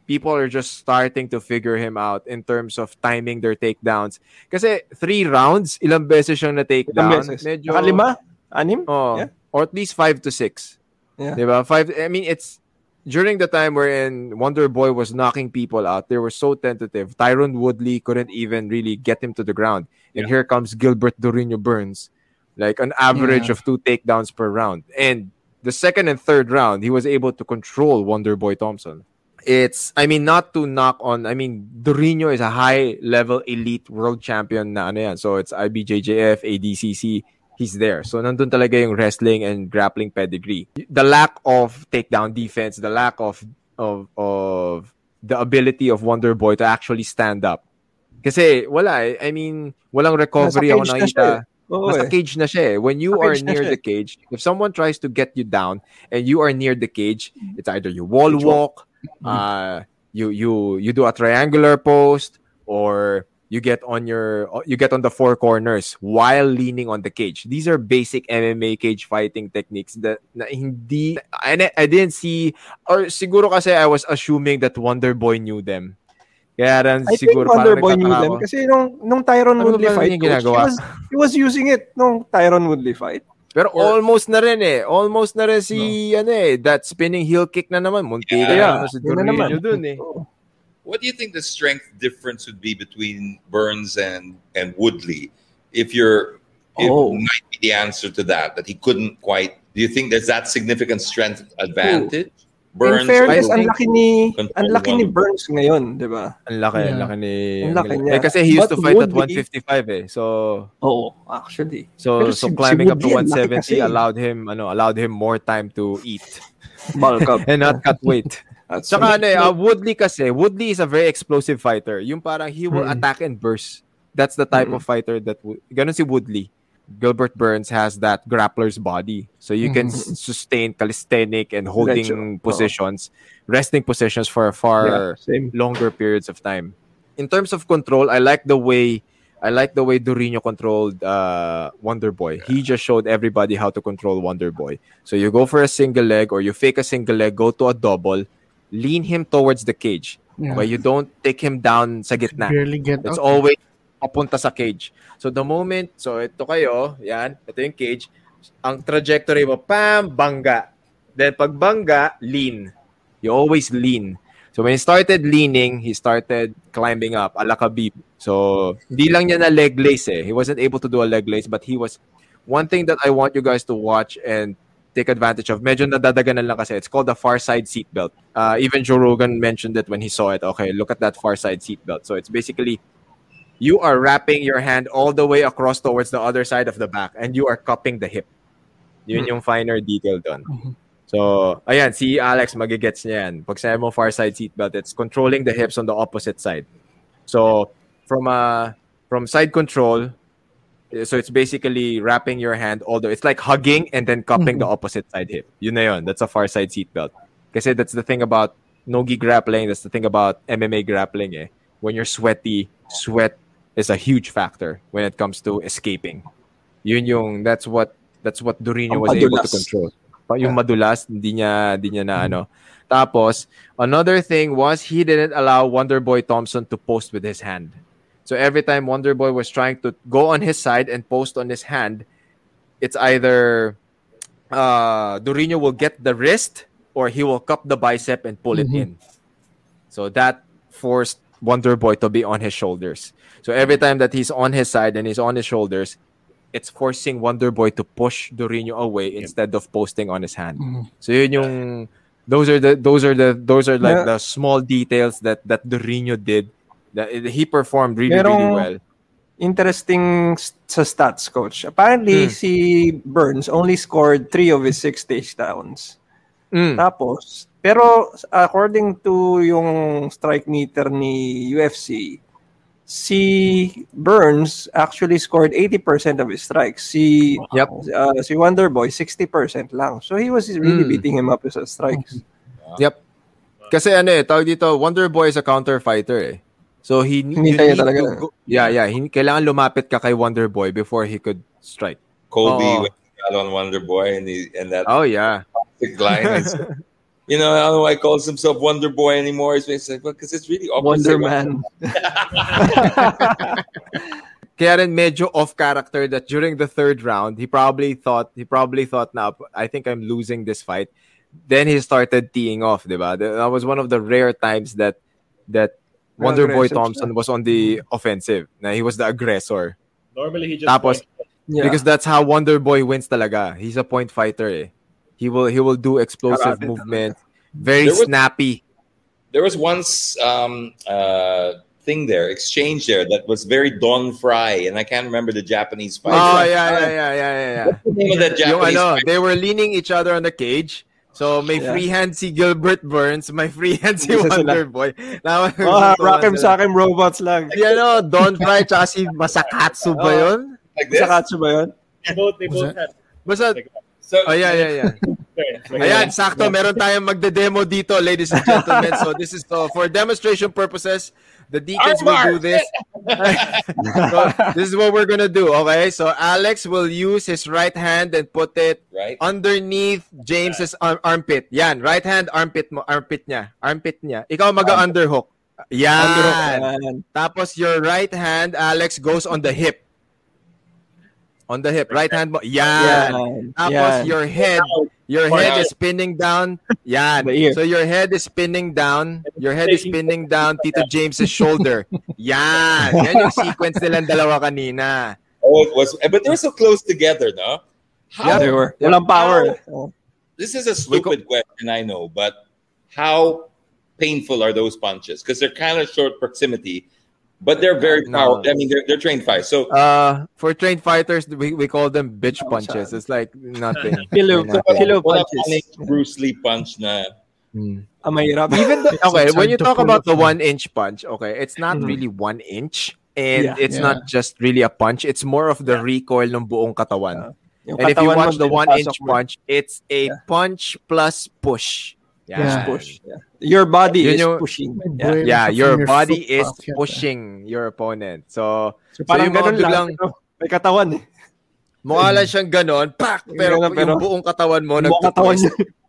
people are just starting to figure him out in terms of timing their takedowns. Kasi three rounds, ilang beses siyang Ilang na-takedown. beses? Medyo, Nakalima? Anim? Oh, Yeah. or at least five to six. Yeah. Diba? Five, I mean, it's during the time wherein Wonder Boy was knocking people out, they were so tentative. Tyron Woodley couldn't even really get him to the ground. And here comes Gilbert Durinho Burns, like an average Yeah. of two takedowns per round. And the second and third round, he was able to control Wonder Boy Thompson. It's, I mean, not to knock on, I mean, Durinho is a high level elite world champion na ano yan. So it's IBJJF, ADCC, he's there. So nandun talaga yung wrestling and grappling pedigree. The lack of takedown defense, the lack of of of the ability of Wonder Boy to actually stand up. Kasi wala eh. I mean, walang recovery ako na eh. Oo Nasa eh. cage na siya eh. When you Nasa are near the cage, if someone tries to get you down and you are near the cage, it's either you wall walk, uh, you you you do a triangular post, or you get on your you get on the four corners while leaning on the cage. These are basic MMA cage fighting techniques that na hindi I, I didn't see or siguro kasi I was assuming that Wonder Boy knew them. Kaya rin I think siguro Wonder parang Boy knew them kasi nung, nung Tyron Ano Woodley fight, coach, he, was, he was using it nung Tyron Woodley fight. Pero Or- almost na rin eh. Almost na rin si, ano eh, that spinning heel kick na naman. Munti Yeah, na yeah. naman si Yun na naman. Dorino dun eh. What do you think the strength difference would be between Burns and and Woodley? If you're, if Oh. might be the answer to that that he couldn't quite. Do you think there's that significant strength advantage? In fairness, I ang think- laki ni Control ang laki ni one. Burns ngayon, 'di ba? Ang laki, Yeah. ang laki ni... Ang laki niya. Eh, kasi he used But to fight at 155 eh. So, Oo, actually. so, Pero so si- climbing si up to Woodley, ang laki 170 allowed him, ano, allowed him more time to eat Bulk up. *laughs* and not cut weight. That's Saka ano eh, uh, Woodley kasi, Woodley is a very explosive fighter. Yung parang he will Mm. attack and burst. That's the type Mm. of fighter that, ganun si Woodley. Gilbert Burns has that grappler's body. So you can Mhm. sustain calisthenic and holding positions, resting positions for far yeah, longer periods of time. In terms of control, I like the way I like the way Durinho controlled uh, Wonder Boy. He just showed everybody how to control Wonder Boy. So you go for a single leg or you fake a single leg, go to a double, lean him towards the cage. Yeah. Okay, you don't take him down sa gitna. Barely get It's out. always papunta sa cage. So the moment, so ito kayo, yan, ito yung cage. Ang trajectory mo, pam, bangga. Then pag bangga, lean. You always lean. So when he started leaning, he started climbing up, ala Khabib. So di lang niya na leg lace eh. He wasn't able to do a leg lace, but he was, one thing that I want you guys to watch and take advantage of, medyo nadadaganan lang kasi, it's called the far side seatbelt. Uh, even Joe Rogan mentioned it when he saw it. Okay, look at that far side seatbelt. So it's basically, you are wrapping your hand all the way across towards the other side of the back and you are cupping the hip. Yun yung finer detail doon. So, ayan, si Alex magigets niya yan. Pag sinabi mo far side seatbelt, it's controlling the hips on the opposite side. So, from uh, from side control, so it's basically wrapping your hand although it's like hugging and then cupping the opposite side hip. Yun na yun. That's a far side seatbelt. Kasi that's the thing about nogi grappling, that's the thing about MMA grappling eh. When you're sweaty, sweat is a huge factor when it comes to escaping. Yun yung that's what that's what Durinho Ang was able to control. Pa- Yung madulas, hindi niya hindi niya na ano. Tapos, another thing was he didn't allow Wonder Boy Thompson to post with his hand. So every time Wonder Boy was trying to go on his side and post on his hand, it's either uh Durinho will get the wrist or he will cup the bicep and pull it in. So that forced Wonder Boy to be on his shoulders. So every time that he's on his side and he's on his shoulders, it's forcing Wonder Boy to push Durinho away instead of posting on his hand. So yun yung those are the those are the those are like Yeah. the small details that that Durinho did that he performed really really well. Interesting sa stats, coach. Apparently, Hmm. si Burns only scored three of his six takedowns. Mm. Tapos, pero according to yung strike meter ni UFC, si Burns actually scored 80% of his strikes. Si Yep. uh, si Wonderboy 60% lang. So he was really Mm. beating him up sa strikes. Yep. Kasi ano eh, tawag dito, Wonder Boy is a counter fighter eh. So he you Hinintay niya need talaga. to go- yeah, yeah, hin- kailangan lumapit ka kay Wonder Boy before he could strike. Kobe Oo. when he got on Wonder Boy and he and that Oh yeah. big line. I said, *laughs* you know, I don't know why he calls himself Wonder Boy anymore. It's like, well, because it's really Wonder opposite. Man. *laughs* *laughs* Kaya rin medyo off character that during the third round, he probably thought he probably thought na I think I'm losing this fight. then he started teeing off, diba? That was one of the rare times that that Wonder Boy Aggressive Thompson was on the offensive. Na he was the aggressor. Normally he just Tapos. Yeah. Because that's how Wonder Boy wins talaga. He's a point fighter eh. He will he will do explosive Karate movement. Very There was- snappy. There was once um, uh, thing there, exchange there that was very Don Frye, and I can't remember the Japanese fight. Oh yeah, yeah, yeah, yeah, yeah, yeah. What's the name of that Yung Japanese ano, fight? they were leaning each other on the cage. So may Yeah. free hand si Gilbert Burns, may free hand si Isa sila. Wonder Boy. Now, Ah, Rock'em Sock'em Robots lang. Si ano, Don Fry tsaka si Masakatsu ba yun? Like this? Sa Katsu ba yun? They both they both had Basta, So, oh yeah, yeah, yeah. Ayan, sakto, meron tayong magde-demo dito, ladies and gentlemen. So this is so for demonstration purposes, the deacons will do this. *laughs* so this is what we're gonna do, okay? So Alex will use his right hand and put it right? underneath James's arm- armpit. Yan, right hand armpit mo, armpit niya, armpit niya. Ikaw mag-underhook. Yan. Yan. Tapos your right hand, Alex, goes on the hip. On the hip. Right hand mo. Yan. Yan. Tapos Yan. your head, your head is spinning down. Yeah. So your head is spinning down. Your head is spinning down Tito *laughs* James's shoulder. Yan. *laughs* Yan yung sequence nilang dalawa kanina. Oh, it was, eh, but they're so close together, no? How, Yeah, they were. Walang power. This is a stupid question, I know, but how painful are those punches? Because they're kind of short proximity, but they're very No. powerful. I mean, they're, they're trained fighters. So, Uh, for trained fighters, we, we call them bitch punches. It's like nothing. *laughs* Kilo, Nothing. kilo punches. Bruce Lee punch na. Mahirap. *laughs* Even the, *laughs* okay, when you talk about the one inch punch, okay, it's not Mhm. really one inch, and Yeah. it's Yeah. not just really a punch. It's more of the recoil ng buong katawan. Yung and if you watch the one inch punch, it's a Yeah. punch plus push. Yeah. Yeah. Push. Yeah. Your body Yun is yung- pushing. May Yeah. buhay Yeah, ka your from body foot is up yata. pushing your opponent. So, So, parang yung mga ganun lang. biglang- pero May katawan eh. mukha lang siyang ganon, pak, pero, Ganun, pero- yung buong katawan mo, Buong katawan nagtutwist. niya.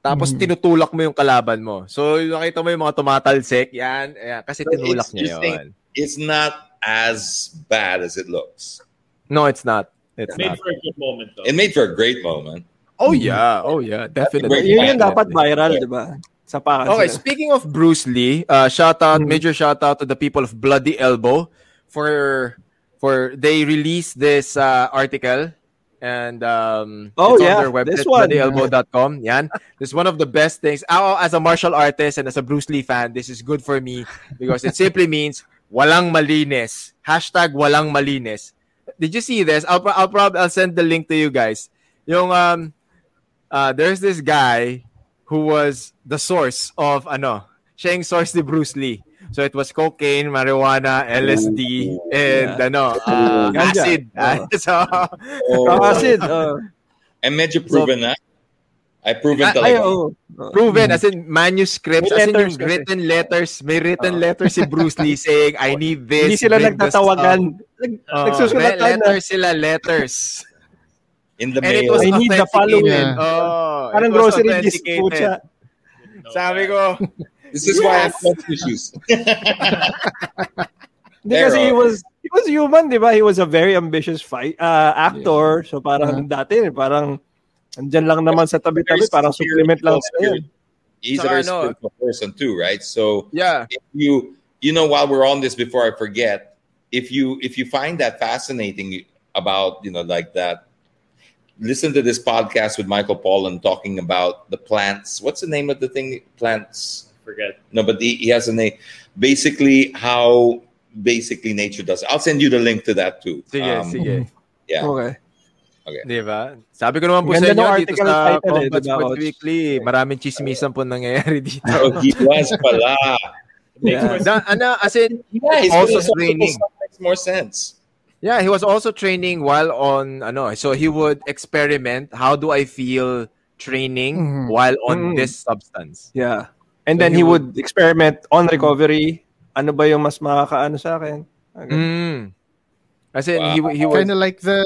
Tapos Mhm. tinutulak mo yung kalaban mo. So, nakita mo yung mga tumatalsik, yan, yan kasi But tinulak it's niya just yun. It's not as bad as it looks. No, it's not. It's made not. for a good moment though. It made for a great moment. Oh yeah, oh yeah, definitely. Great Yun yung dapat viral, di ba? Sa pakan Okay, sila. speaking of Bruce Lee, uh, shout out, Mhm. major shout out to the people of Bloody Elbow for for they released this uh, article and um Oh, it's yeah, on their website this one. bloodyelbow.com. Yan. This is one of the best things. Ako, as a martial artist and as a Bruce Lee fan, this is good for me because it simply *laughs* means walang malinis. Hashtag walang malinis. Did you see this? I'll, I'll probably I'll send the link to you guys. Yung um uh, there's this guy who was the source of ano, siya yung source ni Bruce Lee. So it was cocaine, marijuana, LSD, and ano, uh, Ganja. acid. Oh. *laughs* so, Oh, Acid. Oh. and medyo proven na. I proven Ah, talaga. Ay, oh. proven, as in manuscripts, May as in yung kasi. written letters, may written Oh. letters si Bruce Lee saying, I need this. Hindi sila nagtatawagan. up." Nag, Oh, nagsusulat na. letters sila, letters. In the And it mail. was I need the following. Yeah. Oh, Parang grocery list authenticated. po siya. No, Sabi ko, *laughs* This is why I Yes. have trust issues. *laughs* Hindi kasi Pero- he was he was human, di ba? He was a very ambitious fight uh, actor. So parang dati, parang andyan lang naman sa tabi-tabi, parang supplement lang sa yun. He's a very ano, spiritual person too, right? So yeah. if you you know while we're on this before I forget, if you if you find that fascinating about you know like that, listen to this podcast with Michael Pollan talking about the plants. What's the name of the thing? Plants. I forget. No, but he, he has a name. Basically, how basically nature does. I'll send you the link to that too. Sige, Um, sige. Yeah. Okay. Di ba? Sabi ko naman po Ganda sa inyo, ng dito article sa title eh, Combat di ba, Sports Weekly, maraming chismisan po nangyayari dito. Oh, he was pala. It makes Yeah. Da, ano, as in, Yeah, he's Also philosophical training. makes more sense. Yeah, he was also training while on, ano, so he would experiment, how do I feel training Mhm. while on Mm. this substance? Yeah. And So then he he would experiment on recovery. Ano ba yung mas makakaano sa akin? Mm. As in, Wow. he, he was, Kind of like the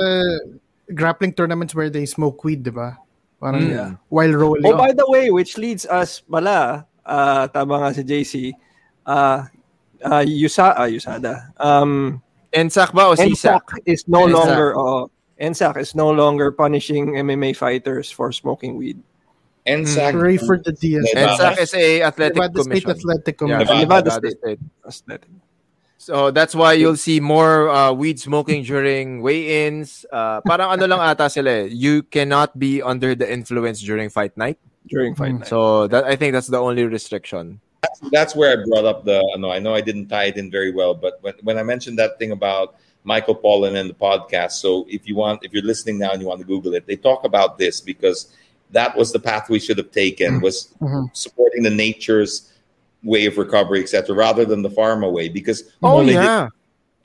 grappling tournaments where they smoke weed, di ba? Parang Mm. Yeah. while rolling. Oh, by the way, which leads us pala, uh, tama nga si JC, uh, uh, Yusa, uh, USADA, um, NSAC ba o CSAC? NSAC is no NSAC. longer, oh, NSAC is no longer punishing MMA fighters for smoking weed. NSAC. Pray for the DS. NSAC is a athletic Nevada State commission. Yeah, Commission. Nevada State. Aesthetic. So that's why you'll see more uh, weed smoking during weigh-ins. Uh, parang ano lang ata sila eh. You cannot be under the influence during fight night. During fight night. So that I think that's the only restriction. That's where I brought up the. No, I know I didn't tie it in very well, but when, when I mentioned that thing about Michael Pollan and the podcast, so if you want, if you're listening now and you want to Google it, they talk about this because that was the path we should have taken was Mhm. supporting the nature's way of recovery, etc., rather than the pharma way. Because Oh all they did-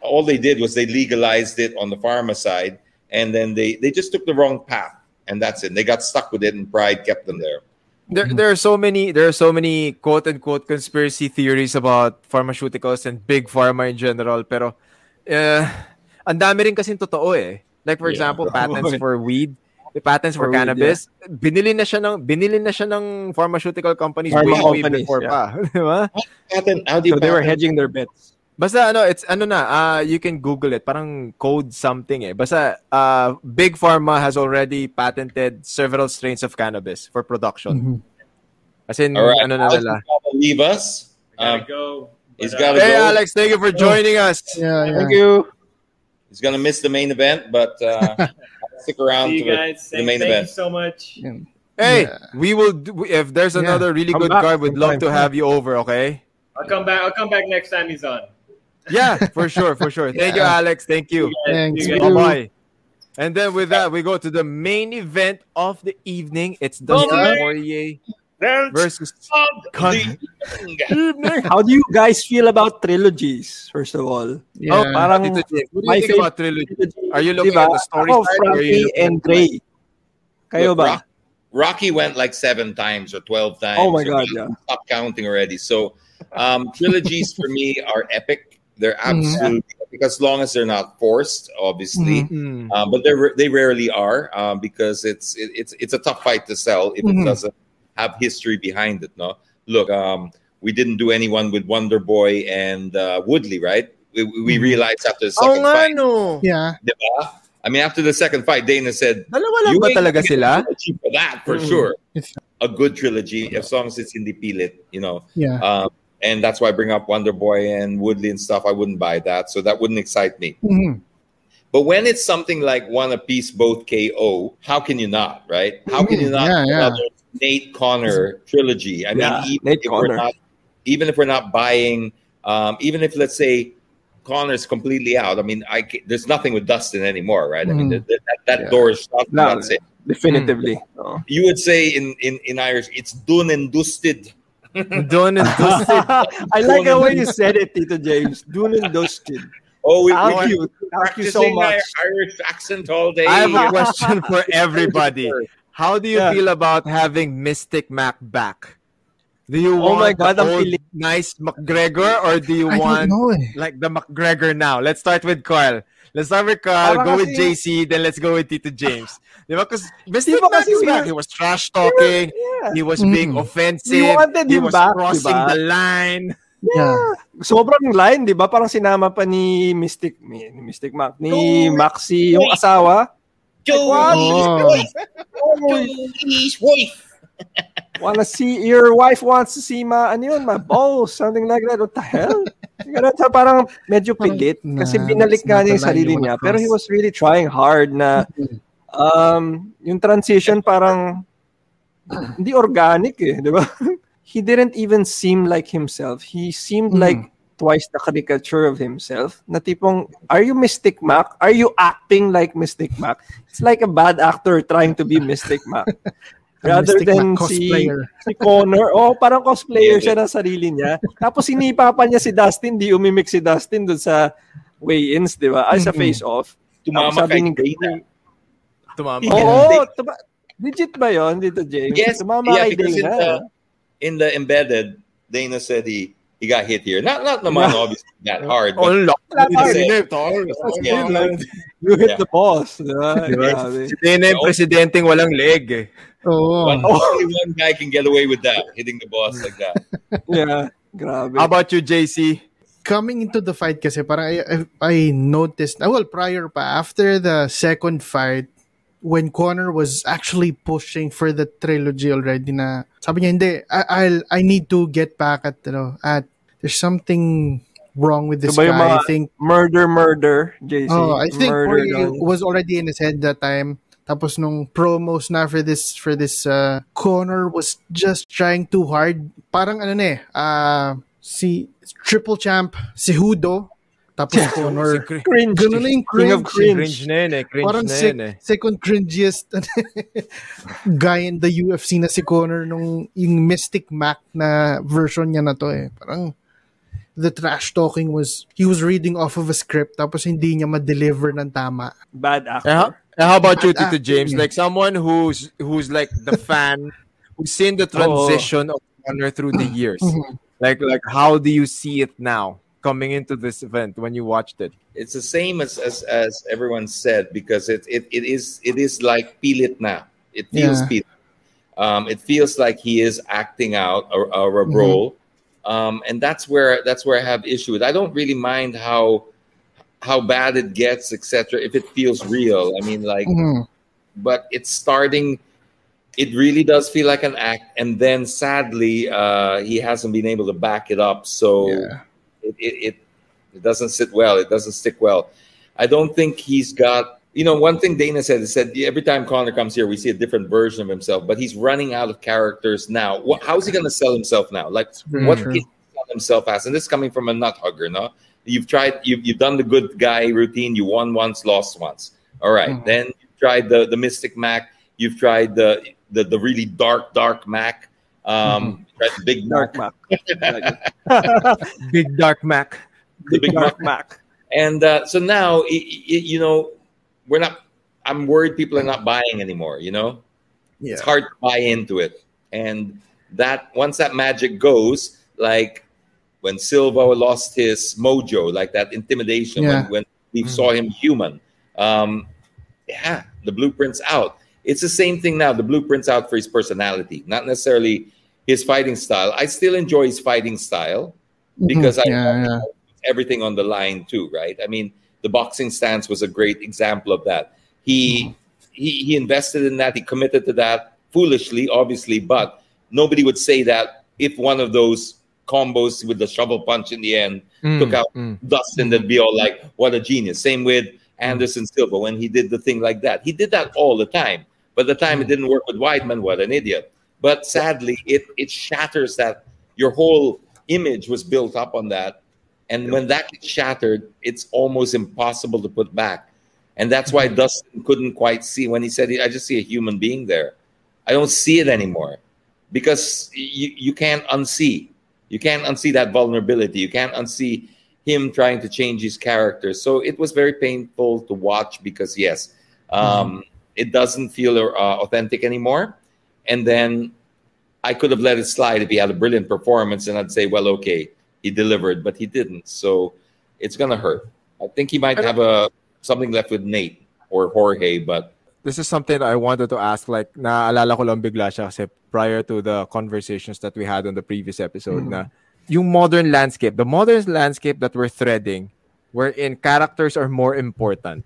all they did was they legalized it on the pharma side, and then they they just took the wrong path, and that's it. They got stuck with it, and pride kept them there. There, there are so many there are so many quote unquote conspiracy theories about pharmaceuticals and big pharma in general pero uh, ang dami rin kasi totoo eh. Like for Yeah. example, patents *laughs* for weed, the patents for, For weed, cannabis, binili na siya ng binili na siya ng pharmaceutical companies Pharma way, way companies, before yeah. pa, *laughs* di ba? Patent, how do you So they were patent- hedging their bets. Basta ano, it's ano na, uh, you can Google it, parang code something eh. Basta uh, Big Pharma has already patented several strains of cannabis for production. Mhm. As in, All right, ano na nila. leave us. Gotta Um, go. he's But, gotta Hey go. Alex, thank you for joining us. Yeah, yeah. Thank you. He's gonna miss the main event, but uh, *laughs* stick around See to you the, guys. the Thank, main thank event. you so much. Yeah. Hey, Yeah. we will do, if there's Yeah. another really Come good back card, we'd love to have you over, okay? I'll come back. I'll come back next time he's on. Yeah, for sure, for sure. Thank you, Alex. Thank you. Thanks. See you Bye bye. And then with that, we go to the main event of the evening. It's Dustin Okay. Poirier Then versus of Con- the evening. evening. How do you guys feel about trilogies, first of all? Yeah. Oh, Parang Tito James, what do my you think favorite about trilogy? trilogy, Are you looking diba? at the story Ako, side or are you Frankie looking and at the Gray. Kayo Look, ba? Rock- Rocky went like seven times or twelve times. Oh my or God, maybe yeah. Stop counting already. So um, trilogies for me are epic. They're absolutely epic as long as they're not forced, obviously. Mm. Um, but they they rarely are um, because it's it, it's it's a tough fight to sell if it Mhm. doesn't have history behind it. No, look, um, we didn't do anyone with Wonder Boy and uh, Woodley, right? We, we Mhm. realized after the Oh second nga, fight, no. Yeah. diba? I mean, after the second fight, Dana said, Dalawa lang "You ba ain't talaga sila? for that for Mm. sure." It's- A good trilogy, as long as it's in the pilit, you know. Yeah. Um, and that's why I bring up Wonder Boy and Woodley and stuff. I wouldn't buy that, so that wouldn't excite me. Mhm. But when it's something like one apiece, both KO, how can you not, right? How can you not? Yeah, yeah. Nate Conor trilogy. I mean, Yeah, even Nate if Conor. we're not, even if we're not buying, um, even if let's say Conor's completely out. I mean, I there's nothing with Dustin anymore, right? I mean, Mhm. that, that, that Yeah. door is shut. No. That's it. Definitively. Oh. You would say in in in Irish, it's done and dusted. Done and dusted. *laughs* I like the way you said it, Tito James. Dune and dusted. Oh, we, Thank we you. Thank you so much. Irish accent all day. I have a question for *laughs* everybody. How do you Yeah. feel about having Mystic Mac back? Do you Oh want my God, the ang old pili- nice McGregor or do you I want eh. like the McGregor now? Let's start with Carl. Let's start with Carl, Parang go with JC, then let's go with Tito James. Di ba? Because Mystic ba kasi back. He was trash talking. Yeah. He was being Mm. offensive. We wanted he was back, crossing diba? the line. Yeah. Sobrang line, di ba? Parang sinama pa ni Mystic, ni, ni Mystic Mac, ni Maxi, yung asawa. Joey's Oh, Joey's wife. wanna see, your wife wants to see ma, ano yun, my balls, something like that. What the hell? *laughs* Ganun siya, parang medyo pilit. Kasi binalik nga niya yung sarili niya. Pero he was really trying hard na um, yung transition parang hindi organic eh, di ba? *laughs* He didn't even seem like himself. He seemed Mhm. like twice the caricature of himself. Na tipong, are you Mystic Mac? Are you acting like Mystic Mac? It's like a bad actor trying to be Mystic Mac. *laughs* Rather Mystic than Mac si, cosplayer. si Connor, oh, parang cosplayer siya ng sarili niya. Tapos sinipa pa niya si Dustin, di umimik si Dustin dun sa weigh-ins, di ba? Ay, sa face-off. Tumama Tapos sabi kay ni Dana. Tumama. Oo, tuma- legit ba yun dito, James? Yes, Tumama yeah, kay because in Dana. the, in the embedded, Dana said he he got hit here. Not not naman *laughs* Yeah. obviously that hard, Oh, but lock. Wala pa Kasi- rin. yeah. *laughs* You hit Yeah. the boss. Di ba? *laughs* Diba? Grabe. Yung presidenteng walang leg eh. Oo. one, only one guy can get away with that, hitting the boss like that. Yeah, grabe. How about you, JC? coming into the fight kasi parang I, I, I noticed, ah, well, prior pa, after the second fight, when Connor was actually pushing for the trilogy already na sabi niya hindi I, I'll I need to get back at you know at there's something wrong with this Diba yung guy I mga think Murder, murder, JC. oh I think murder was already in his head that time. Tapos nung promos na for this for this uh, Connor was just trying too hard. Parang ano na eh uh, si triple champ si Hudo tapos *laughs* Si Connor cr- Cringe. Ganun na yung King of cringe. cringe na yun eh. Cringe parang na sec- yun eh. second cringiest *laughs* guy in the UFC na si Conor nung yung Mystic Mac na version niya na to eh. Parang the trash talking was he was reading off of a script tapos hindi niya ma-deliver ng tama. Bad Eh, actor. eh, how about you, Tito James? Like someone who's who's like the *laughs* fan who's seen the transition of Honor through the years. Like like how do you see it now coming into this event when you watched it? It's the same as as, as everyone said because it, it it is it is like Pilit now. It feels Yeah. Pilit. Um, it feels like he is acting out a, a, a Mhm. role, um, and that's where that's where I have issue with. I don't really mind how how bad it gets, etc. If it feels real, I mean, like, Mhm. but it's starting. It really does feel like an act, and then sadly, uh, he hasn't been able to back it up. So Yeah. It, it, it doesn't sit well. It doesn't stick well. I don't think he's got. You know, one thing Dana said is said every time Conor comes here, we see a different version of himself. But he's running out of characters now. What, how's he going to sell himself now? Like what true. can he sell himself as? And this is coming from a nut hugger, no? You've tried. You've, you've done the good guy routine. You won once, lost once. All right. Mhm. Then you've tried the the Mystic Mac. You've tried the the, the really dark dark Mac. Um, tried the Big Dark Mac. Mac. *laughs* Big Dark Mac. The Big Mac. Dark Mac. And uh, so now, i i you know, we're not. I'm worried people are not buying anymore. You know, Yeah. it's hard to buy into it. And that once that magic goes, like when Silva lost his mojo, like that intimidation Yeah. when, when we saw him human. Um, yeah, the blueprint's out. It's the same thing now. The blueprint's out for his personality, not necessarily his fighting style. I still enjoy his fighting style because I Mm-hmm. yeah, yeah. everything on the line too, right? I mean, the boxing stance was a great example of that. He he he invested in that. He committed to that foolishly, obviously, but nobody would say that if one of those combos with the shovel punch in the end took out Mm. Dustin, they'd be all like, "What a genius!" Same with Anderson Silva when he did the thing like that. He did that all the time. But the time it didn't work with Weidman, what an idiot! But sadly, it it shatters that your whole image was built up on that, and when that gets shattered, it's almost impossible to put back. And that's why Dustin couldn't quite see when he said, "I just see a human being there. I don't see it anymore." Because you, you can't unsee. You can't unsee that vulnerability. You can't unsee him trying to change his character. So it was very painful to watch because yes, um, it doesn't feel uh, authentic anymore. And then I could have let it slide if he had a brilliant performance, and I'd say, well, okay, he delivered, but he didn't. So it's gonna hurt. I think he might have a something left with Nate or Jorge, but This is something I wanted to ask. Like, naalala ko lang bigla siya kasi prior to the conversations that we had on the previous episode mm-hmm. na yung modern landscape, the modern landscape that we're threading, wherein characters are more important.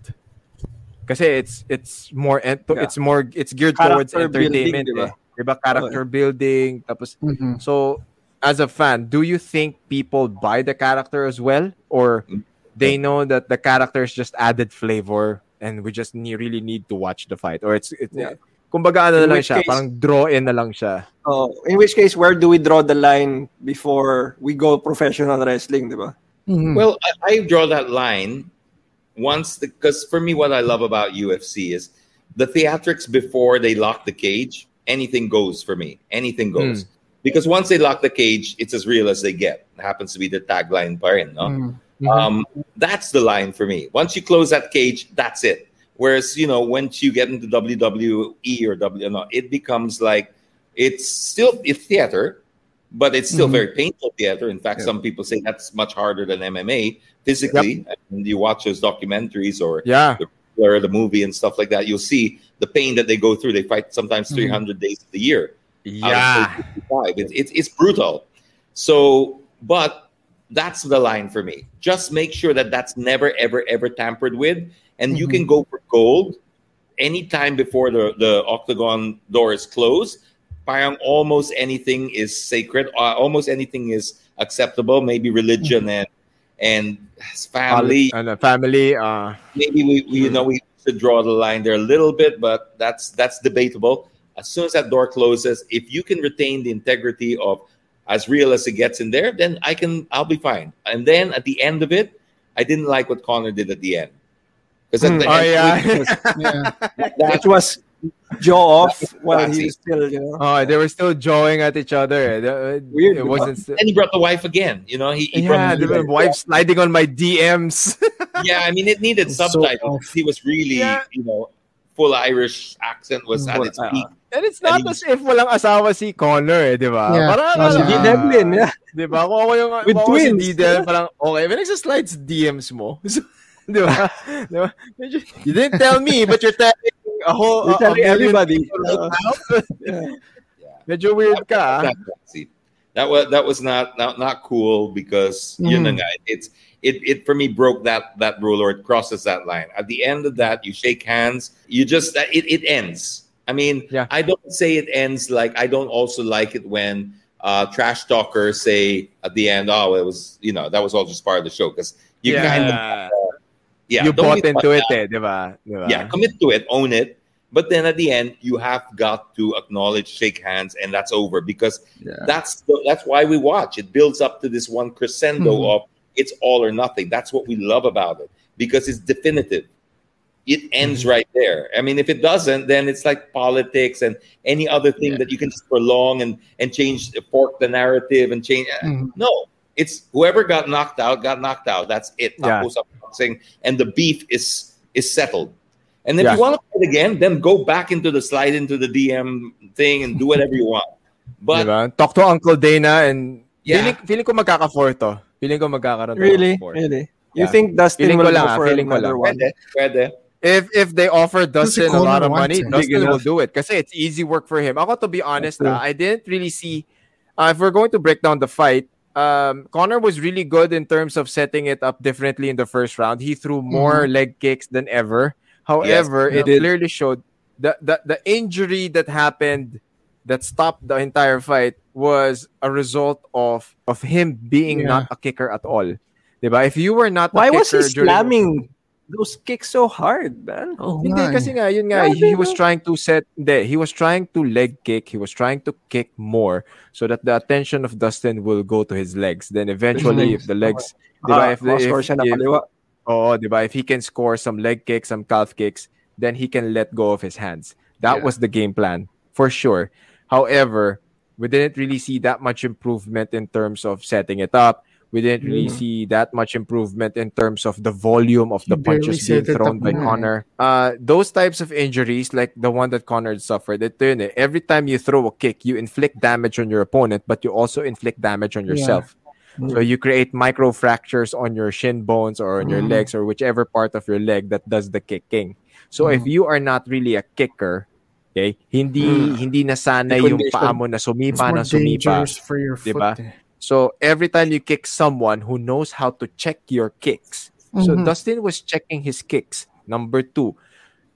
Kasi it's it's more ent- Yeah. it's more it's geared towards Character building, entertainment. diba? eh. Diba? Character building. Tapos Mhm. So, as a fan, do you think people buy the character as well, or they know that the character is just added flavor, and we just ne- really need to watch the fight, or it's it, Yeah. kumbaga ano In na lang which siya, case- parang draw in na lang siya. Oh, in which case, where do we draw the line before we go professional wrestling, di ba? Mhm. Well, I, I draw that line once because for me, what I love about UFC is the theatrics before they lock the cage. Anything goes for me. Anything goes because once they lock the cage, it's as real as they get. It happens to be the tagline, pa rin, no? Mhm. Um, that's the line for me. Once you close that cage, that's it. Whereas you know, once you get into WWE or W, know, it becomes like it's still it's theater, but it's still Mhm. very painful theater. In fact, Yeah. some people say that's much harder than MMA physically. And you watch those documentaries or Yeah. or the movie and stuff like that, you'll see the pain that they go through. They fight sometimes Mhm. 300 days of the year. Yeah. It's, it's it's brutal. So, but that's the line for me. Just make sure that that's never, ever, ever tampered with, and you Mhm. can go for gold any time before the, the octagon door is closed, parang almost anything is sacred. Uh, almost anything is acceptable. Maybe religion Mm-hmm. and and family. and a family. Uh, Maybe we, we you know we should draw the line there a little bit, but that's that's debatable. As soon as that door closes, if you can retain the integrity of as real as it gets in there, then I can I'll be fine. And then at the end of it, I didn't like what Conor did at the end. Because at Hmm. oh end, yeah. *laughs* Yeah. that, Which was jaw *laughs* off while he was still, you know. oh, they were still jawing at each other. Weird, It wasn't. Still, and he brought the wife again. You know, he, he yeah, the wife sliding on my DMs. *laughs* yeah, I mean, it needed It's so subtitles. off. he was really, Yeah. you know, full Irish accent was at its peak. And it's not And as if walang asawa si Conor, eh, di ba? Yeah. Parang, Ah, Si Devlin, yeah. Di ba? Kung ako yung With kung twins. si Didel, parang, okay, may nagsaslides DMs mo. *laughs* So, di ba? Di ba? You didn't tell me, but you're telling a whole, You're a- a telling everybody. people right Uh, now. yeah. Medyo weird ka, ah. That, that was that was not not, not cool because you know it's it it for me broke that that rule or it crosses that line. At the end of that, you shake hands. You just it it ends. I mean, Yeah. I don't say it ends like I don't also like it when uh, trash talkers say at the end, "Oh, it was you know that was all just part of the show." Because you yeah. kind of yeah, you bought into it, that. eh, di ba? Di ba? yeah commit to it own it but then at the end you have got to acknowledge shake hands and that's over because Yeah. that's the, that's why we watch it builds up to this one crescendo Mhm. of it's all or nothing that's what we love about it because it's definitive it ends right there i mean if it doesn't then it's like politics and any other thing Yeah. that you can just prolong and and change fork the narrative and change Mhm. no it's whoever got knocked out got knocked out that's it Yeah. Boxing, and the beef is is settled and if Yeah. you want to fight again then go back into the slide into the dm thing and do whatever you want but Di ba? Talk to Uncle Dana and Yeah. feeling, feeling ko magkaka-four to. Feeling ko magkakaroon to Really? ng four. Really? You Yeah. think Dustin Feeling ko will lang, go ah, for feeling another one? pwede, pwede. If if they offer Dustin a lot of money, it. Dustin Big will enough. do it. Kasi it's easy work for him. Ako, to be honest, true. ah, I didn't really see... Uh, if we're going to break down the fight, um, Conor was really good in terms of setting it up differently in the first round. He threw more leg kicks than ever. However, he it did. clearly showed the, the, the injury that happened that stopped the entire fight was a result of of him being Yeah. not a kicker at all. Diba? If you were not a Why was he slamming those kicks so hard, man? Oh, Hindi, nga kasi eh. nga, yun nga, Grabe, he, he was trying to set, hindi, he was trying to leg kick, he was trying to kick more so that the attention of Dustin will go to his legs. Then eventually, if the legs, di ba, Ah, if, if, if, kaliwa. di ba, if he can score some leg kicks, some calf kicks, then he can let go of his hands. That Yeah. was the game plan, for sure. However, we didn't really see that much improvement in terms of setting it up. We didn't really Mm. see that much improvement in terms of the volume of He the punches being thrown by na. Conor. Uh, those types of injuries, like the one that Conor suffered, eh. every time you throw a kick, you inflict damage on your opponent, but you also inflict damage on Yeah. yourself. So you create micro fractures on your shin bones or on your Mhm. legs or whichever part of your leg that does the kicking. So if Mhm. you are not really a kicker, okay, hindi Mm. hindi nasanay The yung condition. paa mo na sumipa na sumipa. for your foot. Diba? eh. So every time you kick someone who knows how to check your kicks. So Mhm. Dustin was checking his kicks. Number two,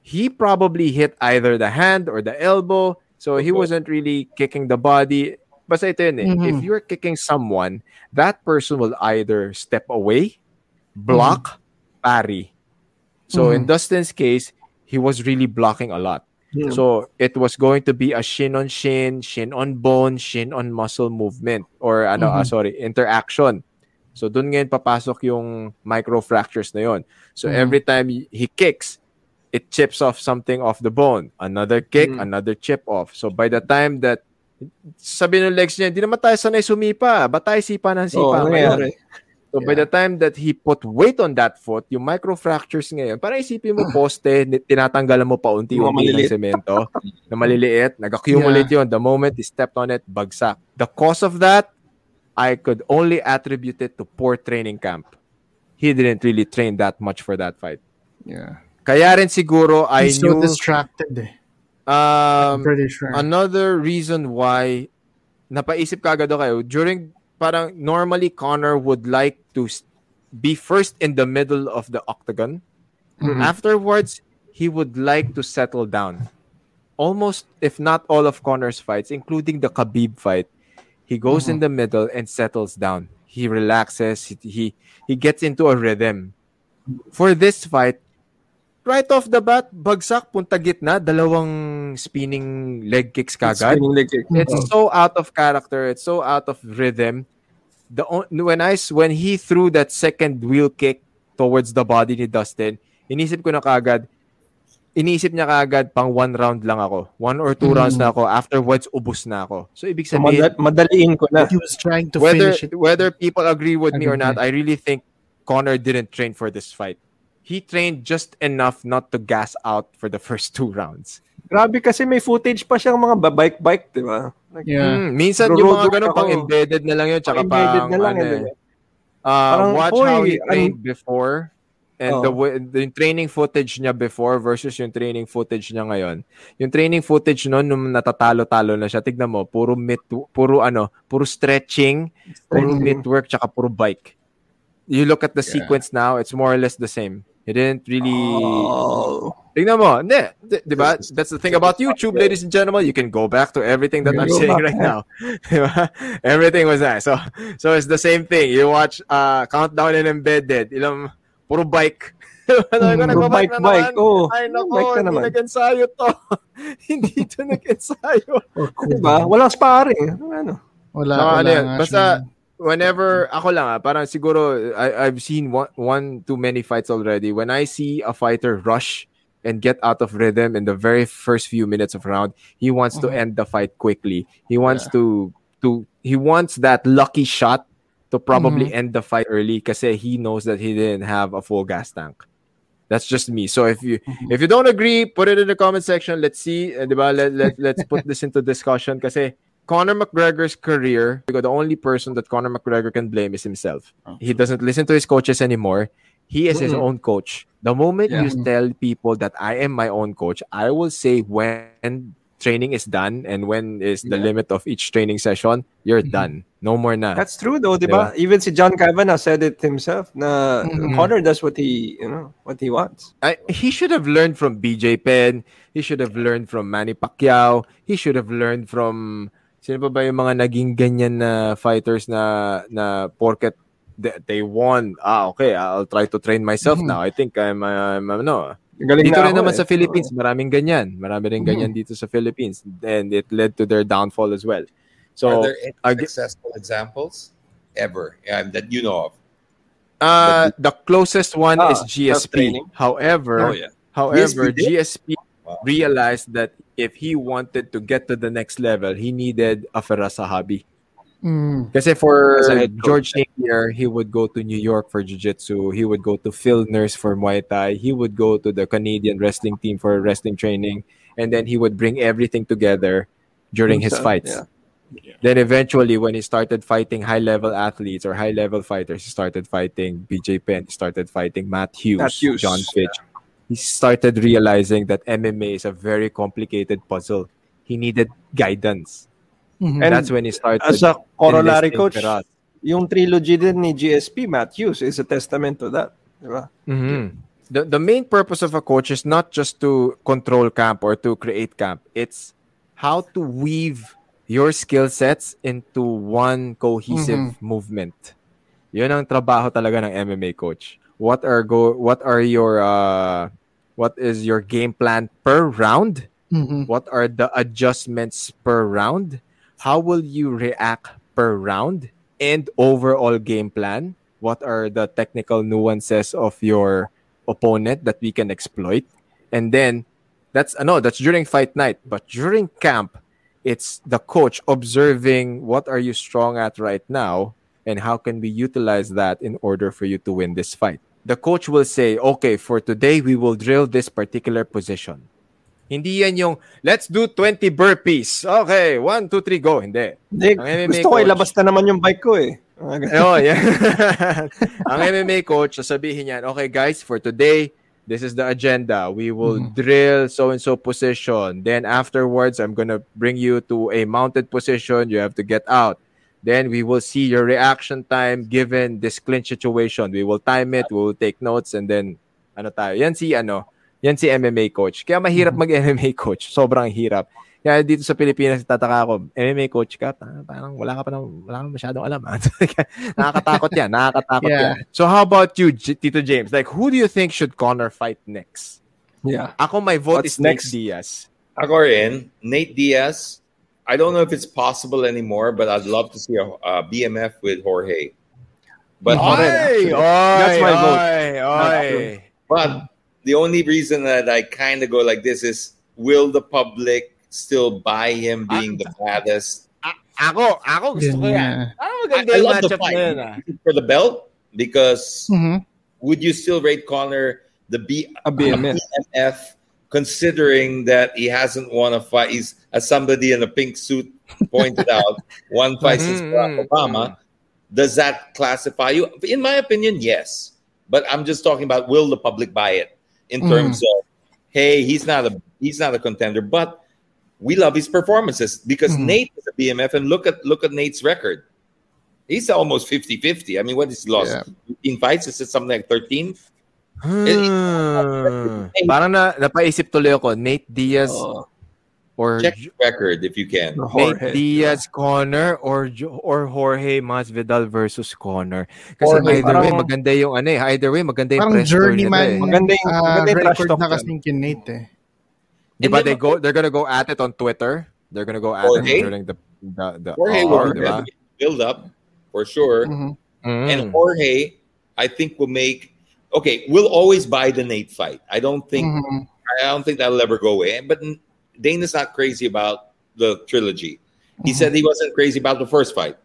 he probably hit either the hand or the elbow. So he wasn't really kicking the body. Basta ito yun eh. Mhm. If you're kicking someone, that person will either step away, block, parry. So in Mhm. Dustin's case, he was really blocking a lot. Yeah. So it was going to be a shin on shin, shin on bone, shin on muscle movement or ano, ah, Mhm. sorry, interaction. So doon ngayon papasok yung micro fractures na yon. So Mhm. every time he kicks, it chips off something off the bone. Another kick, Mm. another chip off. So by the time that sabi ng legs niya, hindi naman tayo sanay sumipa. Ba tayo sipa ng sipa ngayon? So by the time that he put weight on that foot, yung microfractures ngayon, para isipin mo *laughs* poste, tinatanggalan mo pa unti-unti ng maliliit. semento na maliliit, nag-accumulate yun. The moment he stepped on it, bagsak. The cause of that, I could only attribute it to poor training camp. He didn't really train that much for that fight. Yeah. Kaya rin siguro, I He's so knew, distracted eh. um, I'm pretty sure. Another reason why napaisip ka agad ako kayo, during parang normally Conor would like to be first in the middle of the octagon. Mhm. Afterwards, he would like to settle down. Almost, if not all of Conor's fights, including the Khabib fight, he goes in the middle and settles down. He relaxes. He, he he gets into a rhythm. For this fight, right off the bat, bagsak, punta gitna, dalawang spinning leg kicks kagad. Leg kick. It's so out of character. It's so out of rhythm. The when I when he threw that second wheel kick towards the body ni Dustin, inisip ko na kagad, inisip niya kagad pang one round lang ako. One or two rounds na ako. Afterwards, ubus na ako. So, ibig sabihin, madal- madaliin ko na. He was trying to whether finish it. whether people agree with me or not. I really think Connor didn't train for this fight. He trained just enough not to gas out for the *laughs* first two rounds. Grabe kasi may footage pa siyang mga bike-bike, di ba? Like, Yeah. Mm, minsan yung mga ganun work pang ako. embedded na lang yun tsaka embedded pang na lang, ano eh, eh. Uh, Parang, watch how "Hoy, he trained before and the, Oh. way- the training footage niya before versus yung training footage niya ngayon. Yung training footage noon nung natatalo-talo na siya, tignan mo, puro mit, puro ano, puro stretching, puro Stretching. mitt work tsaka puro bike. You look at the Yeah. sequence now, it's more or less the same. He didn't really Oh. Tingnan mo, hindi, di, di ba? That's the thing about YouTube, ladies and gentlemen. You can go back to everything that I'm saying right now. *laughs* Everything was there. So, so it's the same thing. You watch uh, Countdown and Embedded. Ilang, puro bike. *laughs* Sabi ko, nagbabike na bike, naman. Oo. Ay, nako, Bike na hindi naman. nag-ensayo to. *laughs* hindi to nag-ensayo. Di ba? Walang sparring. Ano? Wala, Saka wala ano basta. Whenever ako lang ah, parang siguro I, I've seen one, one too many fights already. When I see a fighter rush and get out of rhythm in the very first few minutes of round, he wants to Mhm. end the fight quickly. He wants to to he wants that lucky shot to probably end the fight early kasi he knows that he didn't have a full gas tank. That's just me. So if you if you don't agree, put it in the comment section. Let's see, uh, 'di ba? Let, let let's put this into discussion kasi Conor McGregor's career, the only person that Conor McGregor can blame is himself. He doesn't listen to his coaches anymore. He is his own coach. The moment you tell people that I am my own coach, I will say when training is done and when is the Yeah. limit of each training session, you're Mhm. done. No more na. That's true though, di ba? Even si John Kavanagh said it himself na Mhm. Conor does what he, you know, what he wants. I, he should have learned from BJ Penn. He should have learned from Manny Pacquiao. He should have learned from sino pa ba yung mga naging ganyan na fighters na na porket they, they won. Ah, okay. I'll try to train myself Mhm. now. I think I'm, I'm ano. Galing Dito na rin naman eh. sa Philippines, maraming ganyan. Marami rin ganyan dito sa Philippines. And it led to their downfall as well. Are So, there any I ge- successful examples ever um, that you know of? uh, the closest one Ah, is GSP. However, Oh yeah. However, GSP? GSP. Realized that if he wanted to get to the next level, he needed a Firas Zahabi. Mm. Kasi for As a head coach. George Napier, he would go to New York for Jiu-Jitsu. He would go to Phil Nurse for Muay Thai. He would go to the Canadian wrestling team for wrestling training. And then he would bring everything together during his fights. yeah. Then eventually, when he started fighting high-level athletes or high-level fighters, he started fighting BJ Penn. He started fighting Matt Hughes, Matt Hughes, John Fitch. He started realizing that MMA is a very complicated puzzle. He needed guidance. Mhm. And That's when he started. As a corollary coach, Firas. yung trilogy din ni GSP, Matt Hughes, is a testament to that. Mhm. The, the main purpose of a coach is not just to control camp or to create camp. It's how to weave your skill sets into one cohesive movement. Yun ang trabaho talaga ng MMA coach. What are go what are your uh what is your game plan per round? Mhm. What are the adjustments per round? How will you react per round? And overall game plan? What are the technical nuances of your opponent that we can exploit? And then that's uh, no, that's during fight night. But during camp, it's the coach observing what are you strong at right now and how can we utilize that in order for you to win this fight. The coach will say, okay, for today we will drill this particular position. Hindi yan yung, let's do 20 burpees. Okay, one, two, three, go. Hindi. Hindi, gusto ko eh, coach- ilabas na naman yung bike ko eh. Ah, oh, yeah. *laughs* Ang MMA coach, sasabihin yan, okay guys, for today, this is the agenda. We will mm-hmm. drill so-and-so position. Then afterwards, I'm gonna bring you to a mounted position. You have to get out. Then we will see your reaction time given this clinch situation. We will time it, we will take notes, and then ano tayo. Yan si ano, Yan si MMA coach. Kaya mahirap mag-MMA coach. Sobrang hirap. Kaya dito sa Pilipinas, tataka ako, MMA coach ka, pa- parang wala ka pa ng, wala ka masyadong alam. ah. *laughs* nakakatakot yan. Nakakatakot Yeah. yan. So how about you, J- Tito James? Like, who do you think should Connor fight next? Yeah. Ako, my vote What's is Nate next? Diaz. Ako rin, Nate Diaz. I don't know if it's possible anymore, but I'd love to see a, a BMF with Jorge. But Ako Oy! Oy! That's my vote. Oy! Oy! but the only reason that I kind of go like this is, will the public still buy him being the baddest? Ako, ako gusto ko Yun yan. nga. Ano I, maganda I yung love the matchup fight na yun, ah. for the belt because Mhm. would you still rate Conor the B A BMF. BMF, considering that he hasn't won a fight? He's as somebody in a pink suit pointed out, one since Mhm, Barack Obama. Does that classify you? In my opinion, yes. But I'm just talking about will the public buy it in Mhm. terms of hey, he's not a he's not a contender, but we love his performances because Mhm. Nate is a BMF and look at look at Nate's record. He's almost 50-50. I mean, what is he lost? Yeah. 15 fights? Is it something like 13? Hmm. Parang na, napaisip tuloy ako, Nate Diaz Oh, or Check the record if you can. or Nate Jorge. Diaz Conor or or Jorge Masvidal versus Conor. Kasi Jorge, either way parang- maganda yung ano eh, either way maganda yung Parang press tour journeyman nila eh. Maganda yung- ah, maganda yung record na yan. kasing kin Nate eh. Di ba they go they're gonna go at it on Twitter. They're gonna go at Jorge? it during the the, the Jorge hour, will di ba? build up for sure. Mhm. Mm. And Jorge, I think will make okay. We'll always buy the Nate fight. I don't think Mhm. I don't think that'll ever go away. But Dana's not crazy about the trilogy. He Mhm. said he wasn't crazy about the first fight,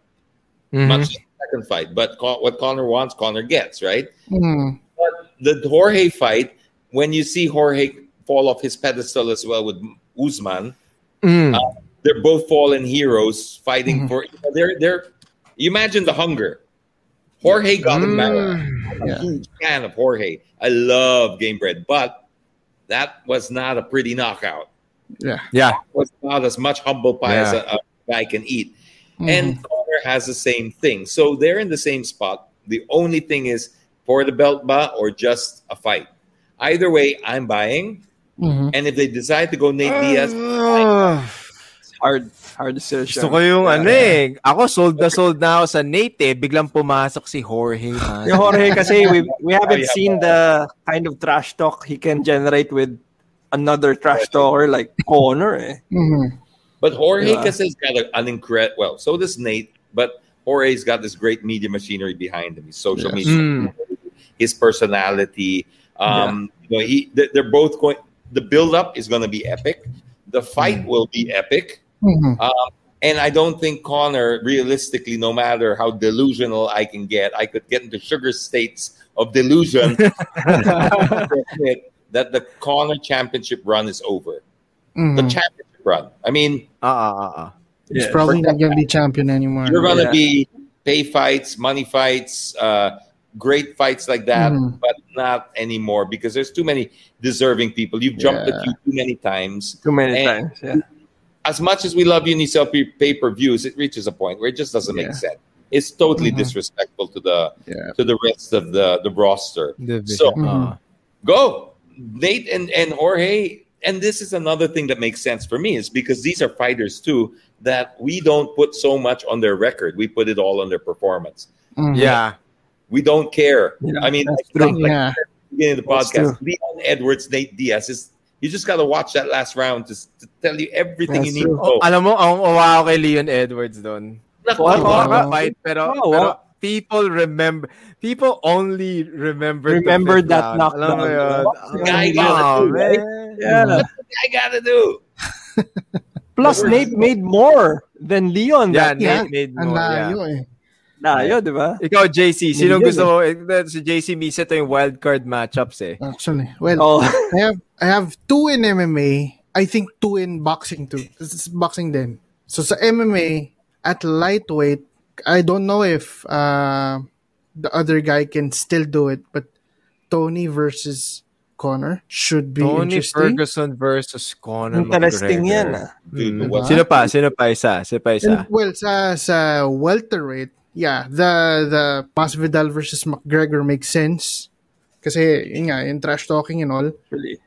Mhm. much less the second fight. But Con- what Conor wants, Conor gets. Right. Mhm. The Jorge fight, when you see Jorge fall off his pedestal as well with Usman, Mm. they're both fallen heroes fighting Mhm. for they're they're you imagine the hunger jorge got him back Mm. i'm a huge fan of jorge i love Gamebred but that was not a pretty knockout Yeah. Yeah. was not as much humble pie as a, a guy can eat Mhm. and Conor has the same thing so they're in the same spot the only thing is for the belt ba or just a fight either way i'm buying Mhm. and if they decide to go nate diaz Ah. Hard, hard decision. Gusto ko yung ano eh. Ako sold na sold na ako sa Nate eh. Biglang pumasok si Jorge. man. Yung Jorge kasi we we haven't seen the kind of trash talk he can generate with another trash talker like Conor eh. Mhm. But Jorge Yeah. kasi has got a, an incredible. Well, so does Nate. But Jorge's got this great media machinery behind him. His social Yes. media, Mm. his personality. Um, you know, he they- they're both going. The build up is going to be epic. The fight will be epic. Mhm. Um, and I don't think Conor, realistically, no matter how delusional I can get, I could get into sugar states of delusion *laughs* *laughs* that the Conor championship run is over. The Mhm. championship run. I mean, Ah, ah, ah, ah. He's Yeah. probably not gonna be champion anymore. You're gonna Yeah. be pay fights, money fights, uh, great fights like that, Mhm. but not anymore because there's too many deserving people. You've jumped the queue too many times. Too many And- times. Yeah. As much as we love you, Unicell pay per views, it reaches a point where it just doesn't Yeah. make sense. It's totally Mhm. disrespectful to the Yeah. to the rest of the the roster. Division. So- Mhm. Ah. Go, Nate and and Jorge. And this is another thing that makes sense for me is because these are fighters too that we don't put so much on their record. We put it all on their performance. Mhm. Yeah. We don't care. Yeah, I mean, like, true. like Yeah. beginning of the podcast, Leon Edwards, Nate Diaz is. You just got to watch that last round to, to tell you everything That's you need true. to know. Alam mo, ang uwa ko kay Leon Edwards doon. Naku, What? Hindi What? ko fight, pero, Oh, pero what? People remember, people only remember Remember that round. knockdown. Alam mo yun? What? Oh, Guy oh, gotta do, man. Yeah. What the guy got to do? Plus Nate made more than Leon. Yeah, that Yeah. Nate made Ang more. Yeah. layo eh. Layo, di ba? Ikaw, JC, sinong Million gusto mo? Eh, Si JC, misa ito yung wildcard matchups eh. Actually. Well, Oh. *laughs* I have I have two in MMA. I think two in boxing too. This is boxing then. So sa MMA at lightweight, I don't know if uh, the other guy can still do it, but Tony versus Connor should be Tony interesting. Ferguson versus Conor Interesting McGregor. yan ah. Dude, what- Sino pa? Sino pa isa? Sino pa isa? And, well, sa sa welterweight, yeah, the the Masvidal versus McGregor makes sense. Kasi yun nga, yung trash talking and all. Actually.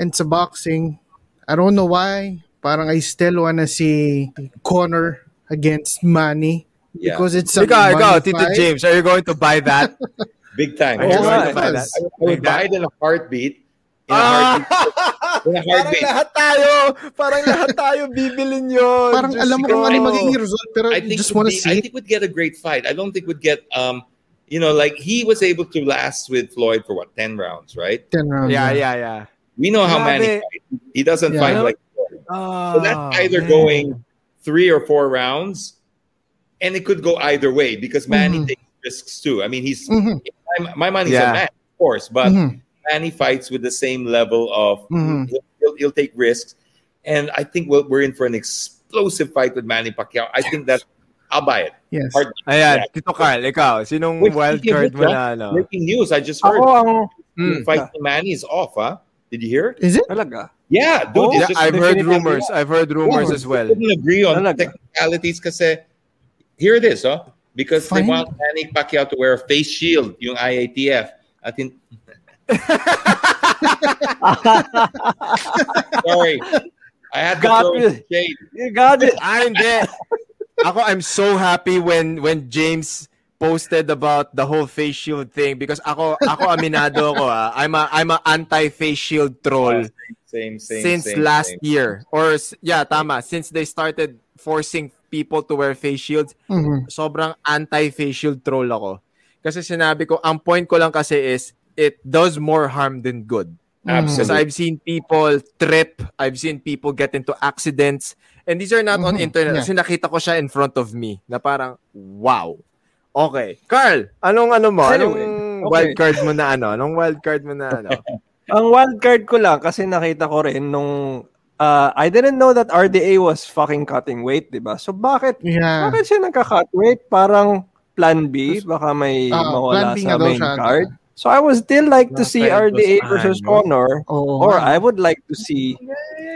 And sa boxing, I don't know why, parang I still wanna see Conor against Manny Yeah. because it's a Ikaw, ikaw, money Tito. James, are you going to buy that? *laughs* Big time. Are you going to buy that? yes. I would buy it in a heartbeat. In a Ah! heartbeat. *laughs* In a Parang heartbeat. lahat tayo, parang lahat tayo bibilin yun. Parang Diyos alam mo kung ano magiging result pero I think just would wanna be- see I it. think would get a great fight. I don't think we'd get um you know like he was able to last with Floyd for what 10 rounds, right? 10 rounds. Yeah, yeah, yeah. We know how Grabe. Manny fights. He doesn't Yeah. fight like Floyd. Oh, So that's either man. going 3 or 4 rounds and it could go either way because Manny Mhm. takes risks too. I mean, he's Mhm. my, my money's Yeah. on Manny, of course, but Mhm. Manny fights with the same level of Mhm. he'll, he'll, he'll take risks, and I think we're, we're in for an explosive fight with Manny Pacquiao. I think that I'll buy it. Yes. Hard- Ayan, Yeah. Tito Carl, ikaw, sinong Wait, wild speaking of card mo ah, na ano? Breaking news! I just heard Ako ang Mm. fight with Manny is off. Huh? Did you hear it? Is it? talaga. Yeah, dude. Oh, it's Yeah, just, I've heard rumors. I've heard rumors Yeah. as well. couldn't agree on Talaga. technicalities kasi here it is, huh? Because they want Manny Pacquiao to wear a face shield, yung IATF. At in... *laughs* Sorry. I had Got throw in you. some shade. You got it. Ah, hindi. Ako, I'm so happy when when James posted about the whole face shield thing because ako ako aminado ako ah. I'm a I'm a anti-face shield troll Same, same, since same, last same. year or yeah, tama, since they started forcing people to wear face shields, Mhm. sobrang anti-face shield troll ako. Kasi sinabi ko, ang point ko lang kasi is it does more harm than good. Because Absolutely. I've seen people trip, I've seen people get into accidents, and these are not on Mhm, internet. yeah. Kasi nakita ko siya in front of me na parang, wow. Okay. Carl, anong ano mo? Anyway, anong okay. wild card mo na ano? Anong wild card mo na ano? *laughs* Ang wild card ko lang kasi nakita ko rin nung uh, I didn't know that RDA was fucking cutting weight, 'di ba? So bakit Yeah. bakit siya nagka-cut weight? Parang plan B, baka may Ah, mawala plan B sa main siya. card. So I would still like to see RDA Dos versus. Connor Oo. or I would like to see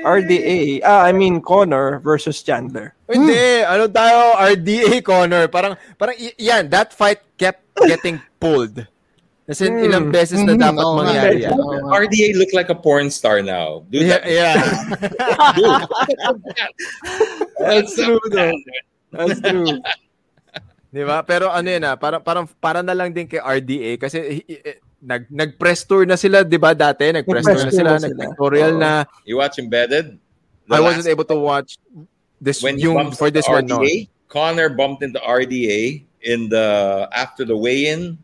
RDA, ah I mean Connor versus Chandler. Hindi, ano tayo, RDA Connor. Parang, parang yan, that fight kept getting pulled. Kasi Hmm. ilang beses na Mhm, dapat nga. mangyari yan. RDA look like a porn star now. Dude, Yeah, that- yeah. dude. *laughs* That's true, though. That's true. Di ba? Pero ano yun ah, parang, parang, para na lang din kay RDA kasi eh, eh, nag, nag-press tour na sila, di ba dati? Nag-press tour na tour sila, na sila. nag-tutorial Oo. na. You watch Embedded? The I wasn't able to watch this when he yung for this one, no. RDA, Connor bumped into RDA in the after the weigh-in.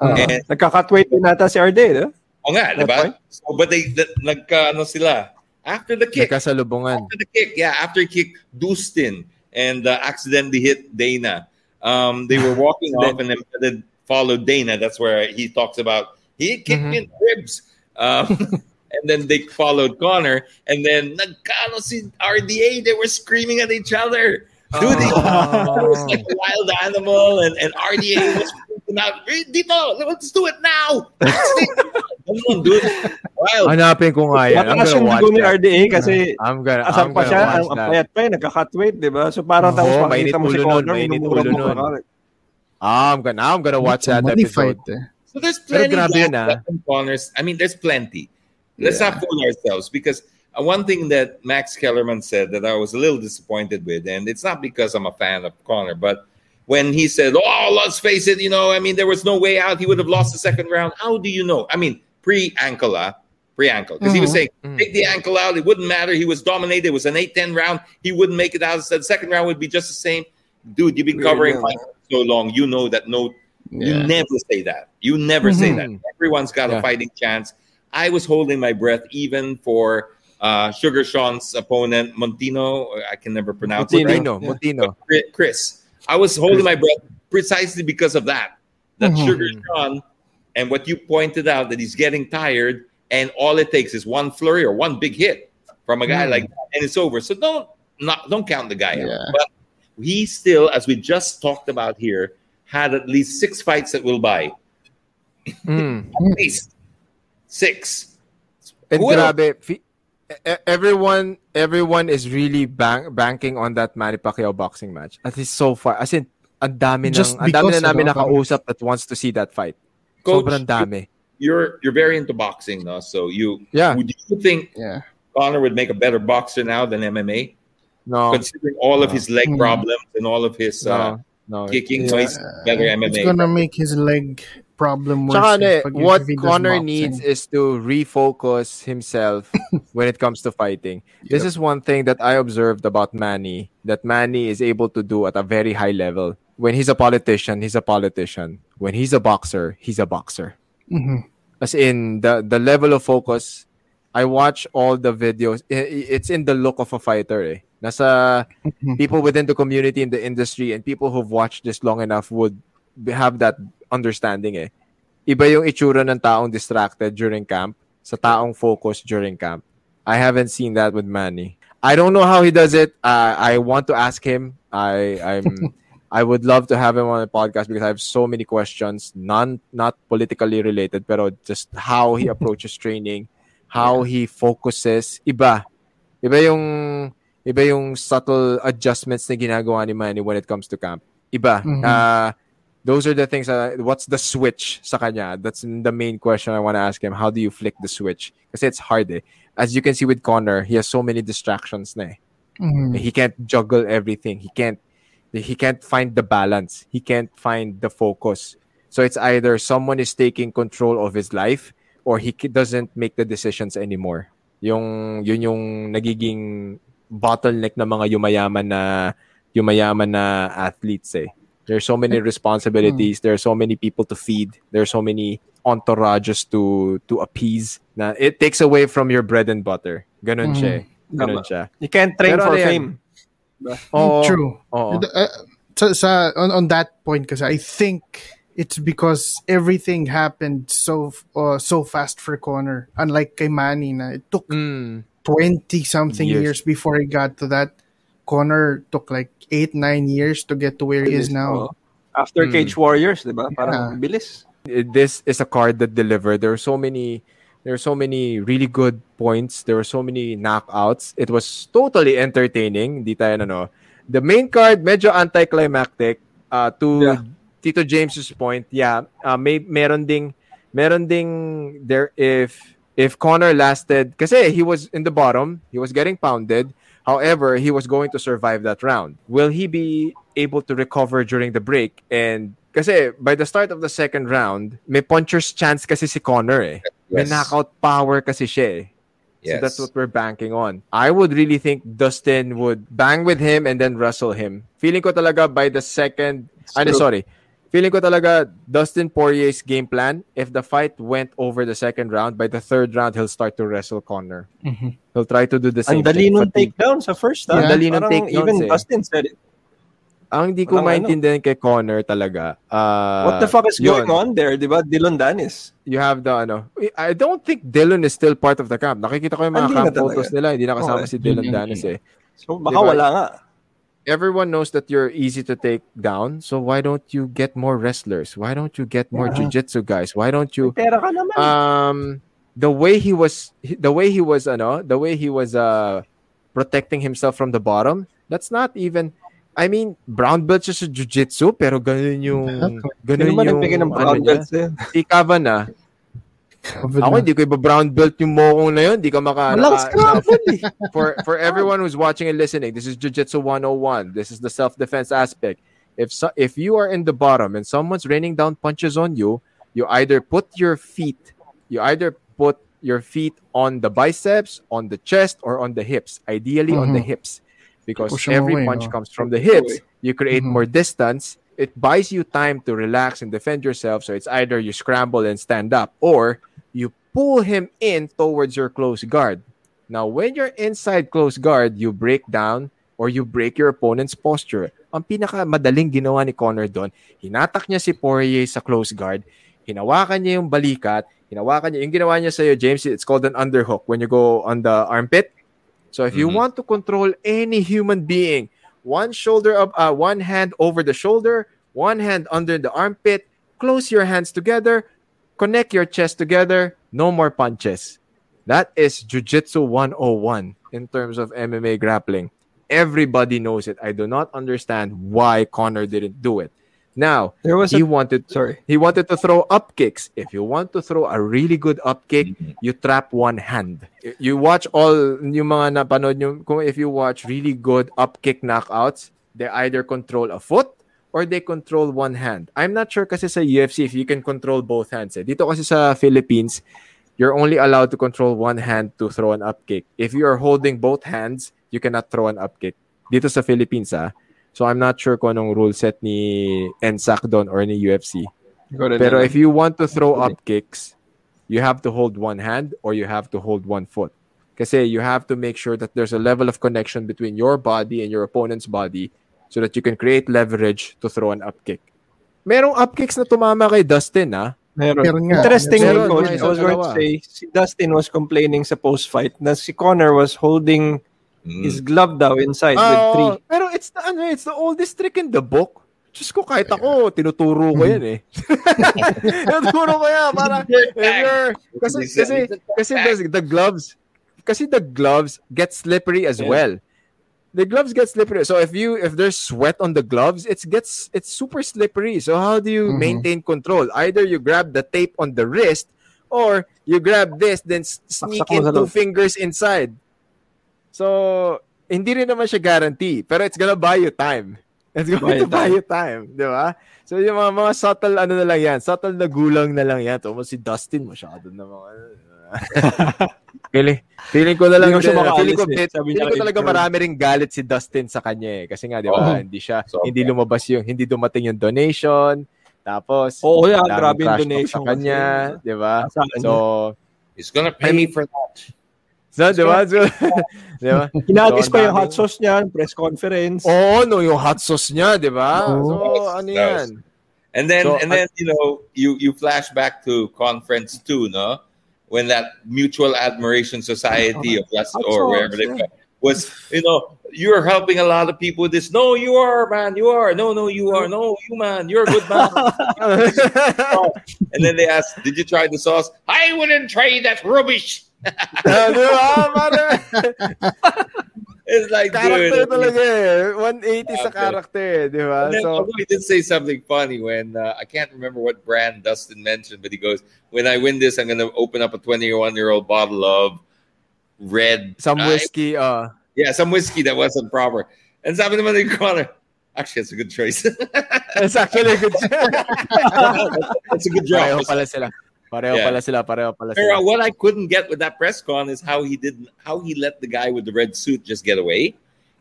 Uh, And- nagka-cut din nata si RDA, no? O nga, di ba? So, but they, the, nagka, ano sila, after the kick, Nagkasalubungan. after the kick, yeah, after he kicked Dustin and uh, accidentally hit Dana, um, they were walking off and then, then followed Dana. That's where he talks about he kicked me in ribs. Um, *laughs* and then they followed Conor, and then nagkano si RDA. They were screaming at each other. Dude, *laughs* it was like a wild animal, and, and RDA was freaking "Eh, Dito, let's do it now. Let's do it now." Ganun, dude. Wild. Hanapin ko nga yan. I'm Mataas gonna yung watch dugo ni that. RDA kasi I'm gonna, asar I'm pa gonna siya, watch ang ang that. payat pa eh, nagka-cut weight, di ba? So parang Oo, tapos mainit makikita mo si ulo nun, Conor, mainit minumura ulo mo nun. ka. Ah, I'm gonna, I'm gonna watch It's a that money episode. fight, eh. So there's Pero plenty grabe of yun, ah. weapon corners. I mean, there's plenty. Let's not fool ourselves because uh, one thing that Max Kellerman said that I was a little disappointed with, and it's not because I'm a fan of Conor, but when he said, "Oh, let's face it," you know, I mean, there was no way out. He would have lost the second round. How do you know? I mean, pre-ankle, ah, pre-ankle, because he was Mhm. saying, Mhm. "Take the ankle out. It wouldn't matter. He was dominated. It was an 8-10 round. He wouldn't make it out. The second round would be just the same." Dude, you've been covering yeah. fights so long. You know that no you never say that. You never say that. Mhm. Everyone's got Yeah. a fighting chance. I was holding my breath even for uh, Sugar Sean's opponent, Montino. I can never pronounce it right. Motino, Yeah. Motino. Chri- Kris. I was holding my breath precisely because of that. That Mhm. Sugar Sean and what you pointed out that he's getting tired, and all it takes is one flurry or one big hit from a guy Mhm. like that, and it's over. So don't not don't count the guy Yeah. out. But he still, as we just talked about here, had at least six fights that will buy. Mm. At least six. And Who grabe, everyone everyone is really bank, banking on that Manny Pacquiao boxing match. At least so far. As in, ang dami Just ng, ang dami na because, namin ano, nakausap that wants to see that fight. Coach, Sobrang dami. you're you're very into boxing, no? So you Yeah. Would you think Yeah. Conor would make a better boxer now than MMA, No, considering all of his leg Hmm. problems and all of his uh, no, no. kicking? So he's better MMA. It's gonna make his leg problem worse. Tsaka eh, what Conor needs is to refocus himself *laughs* when it comes to fighting. This is one thing that I observed about Manny that Manny is able to do at a very high level. When he's a politician, he's a politician. When he's a boxer, he's a boxer. Mhm. As in the the level of focus. I watch all the videos. It's in the look of a fighter. Eh. Nasa Mhm. people within the community in the industry and people who've watched this long enough would have that understanding eh. Iba yung itsura ng taong distracted during camp sa taong focused during camp. I haven't seen that with Manny. I don't know how he does it. Uh, I want to ask him. I I'm *laughs* I would love to have him on the podcast because I have so many questions, none not politically related, pero just how he *laughs* approaches training, how he focuses. Iba. Iba yung iba yung subtle adjustments na ginagawa ni Manny when it comes to camp. Iba. Mhm. Uh, those are the things. Uh, what's the switch sa kanya? That's the main question I want to ask him. How do you flick the switch? Because it's hard eh. As you can see with Conor, he has so many distractions na eh. Mhm. He can't juggle everything. He can't he can't find the balance. He can't find the focus. So it's either someone is taking control of his life or he doesn't make the decisions anymore. Yung yun yung nagiging bottleneck ng mga yumayaman na yumayaman na athletes eh. There's so many responsibilities, there are so many people to feed, there are so many entourages to to appease na it takes away from your bread and butter. Ganun siya. eh. Ganun siya. You can't train Pero for yan? fame. Oo. True. Oo. Uh, sa, sa on, on that point kasi I think it's because everything happened so uh, so fast for Conor unlike kay Manny na it took Mm. 20 something Years. years. before he got to that Conor took like 8 9 years to get to where he is now Oo. After Mm. Cage Warriors, di ba? Parang Yeah. bilis. this is a card that delivered. There are so many there are so many really good points. There were so many knockouts. It was totally entertaining. Di tayo ano. The main card medyo anticlimactic uh, to Yeah. Tito James's point. Yeah, uh, may meron ding meron ding there if if Conor lasted kasi he was in the bottom, he was getting pounded. However, he was going to survive that round. Will he be able to recover during the break? And kasi by the start of the second round, may puncher's chance kasi si Connor eh. May Yes. knockout power kasi siya eh. So Yes. that's what we're banking on. I would really think Dustin would bang with him and then wrestle him. Feeling ko talaga by the second, ano, sorry. Feeling ko talaga Dustin Poirier's game plan, if the fight went over the second round, by the third round, he'll start to wrestle Connor. Mhm. He'll try to do the same Ang dali thing. nung takedown sa first. Yeah. ah. Ang dali nung Parang takedowns Even eh. Dustin said it. Ang di ko Walang maintindihan kay Connor talaga. uh, What the fuck is yun, going on there, di ba? Dylan Danis. You have the ano. I don't think Dylan is still part of the camp. Nakikita ko yung mga Hindi camp na photos nila. Hindi nakasama Okay. si Dylan Hindi. Danis eh. So baka Diba? wala nga. Everyone knows that you're easy to take down. So why don't you get more wrestlers? Why don't you get more Yeah. jiu-jitsu guys? Why don't you um the way he was the way he was ano, the way he was uh protecting himself from the bottom, that's not even I mean, brown belt siya sa jiu-jitsu, pero ganun yung ganun yung nagbigay ng ano? Si Kavan ah. Ako na. hindi ko iba brown belt yung mokong na yun. Hindi ka maka... Scramble eh. for for everyone who's watching and listening, this is Jiu-Jitsu 101. This is the self-defense aspect. If so, if you are in the bottom and someone's raining down punches on you, you either put your feet, you either put your feet on the biceps, on the chest, or on the hips. Ideally on the Mhm. hips, because every away, punch no? comes from the hips. You create Mhm. more distance. It buys you time to relax and defend yourself. So it's either you scramble and stand up, or pull him in towards your close guard. Now, when you're inside close guard, you break down or you break your opponent's posture. Ang pinaka madaling ginawa ni Conor doon, hinatak niya si Poirier sa close guard, hinawakan niya yung balikat, hinawakan niya, yung ginawa niya sa'yo, James, it's called an underhook when you go on the armpit. So if you Mhm. want to control any human being, one shoulder up, uh, one hand over the shoulder, one hand under the armpit, close your hands together, connect your chest together, no more punches. That is Jiu-Jitsu 101 in terms of MMA grappling. Everybody knows it. I do not understand why Conor didn't do it. Now, There was he a wanted sorry. he wanted to throw up kicks. If you want to throw a really good up kick, Mhm. you trap one hand. You watch all yung mga napanood nyo, kung if you watch really good up kick knockouts, they either control a foot or they control one hand. I'm not sure kasi sa UFC if you can control both hands. Eh. Dito kasi sa Philippines, you're only allowed to control one hand to throw an up kick. If you are holding both hands, you cannot throw an up kick. Dito sa Philippines, ah. So I'm not sure kung anong rule set ni NSAC doon or ni UFC. Pero if you want to throw up kicks, you have to hold one hand or you have to hold one foot. Kasi you have to make sure that there's a level of connection between your body and your opponent's body so that you can create leverage to throw an up kick. Merong up kicks na tumama kay Dustin, ah. Meron. Meron nga. Interesting, Meron, coach. may I was going to say, si Dustin was complaining sa post-fight na si Connor was holding Mm. his glove daw inside with Oo, three. Pero it's the, ano, it's the oldest trick in the book. Diyos ko, kahit ako, tinuturo ko yan eh. *laughs* *laughs* tinuturo ko yan. Para, if you're, kasi, kasi, kasi the, the gloves, kasi the gloves get slippery as Yeah. well. The gloves get slippery. So if you if there's sweat on the gloves, it gets it's super slippery. So how do you Mhm. maintain control? Either you grab the tape on the wrist or you grab this then sneak Saksak in two loob. fingers inside. So hindi rin naman siya guarantee, pero it's gonna buy you time. It's going Buy to you *laughs* buy time. you time, di ba? So yung mga, mga subtle ano na lang yan, subtle na gulang na lang yan. So si Dustin masyado na mga *laughs* ano, Feeling, ko na lang, Hindi ko siya feeling ko, eh. Sabi feeling niya ko talaga marami ring galit si Dustin sa kanya eh. Kasi nga, di ba, Oo. hindi siya, Sobra. hindi lumabas yung, hindi dumating yung donation. Tapos, Oo, yeah, grabe yung donation sa kanya, kasi. di ba? So, He's gonna pay me for that. so, di ba? So, *laughs* di ba? Hinagis So, pa yung hot sauce niya, press conference. Oo, no, yung hot sauce niya, di ba? Oo. So, ano yan? And then So, and then you know you you flash back to conference two, no? When that mutual admiration society of That's or wherever they yeah. was, you know, you're helping a lot of people with this. No, you are, man, you are. No, no, you are. No, you man, you're a good man. *laughs* and then they asked, Did you try the sauce? I wouldn't try that rubbish. *laughs* *laughs* Di ba? Parang, It's like character dude. talaga eh. 180 sa Okay. character eh, di ba? Then, So, although he did say something funny when uh, I can't remember what brand Dustin mentioned, but he goes, "When I win this, I'm going to open up a 21 year old bottle of red, some whiskey, uh, yeah, some whiskey that wasn't proper." And sabi naman ni Conor, actually, it's a good choice. it's actually a good *laughs* choice. it's a good Pareho pala sila. Pareho Yeah. pala sila, pareho pala Pero sila. what I couldn't get with that press con is how he didn't, how he let the guy with the red suit just get away,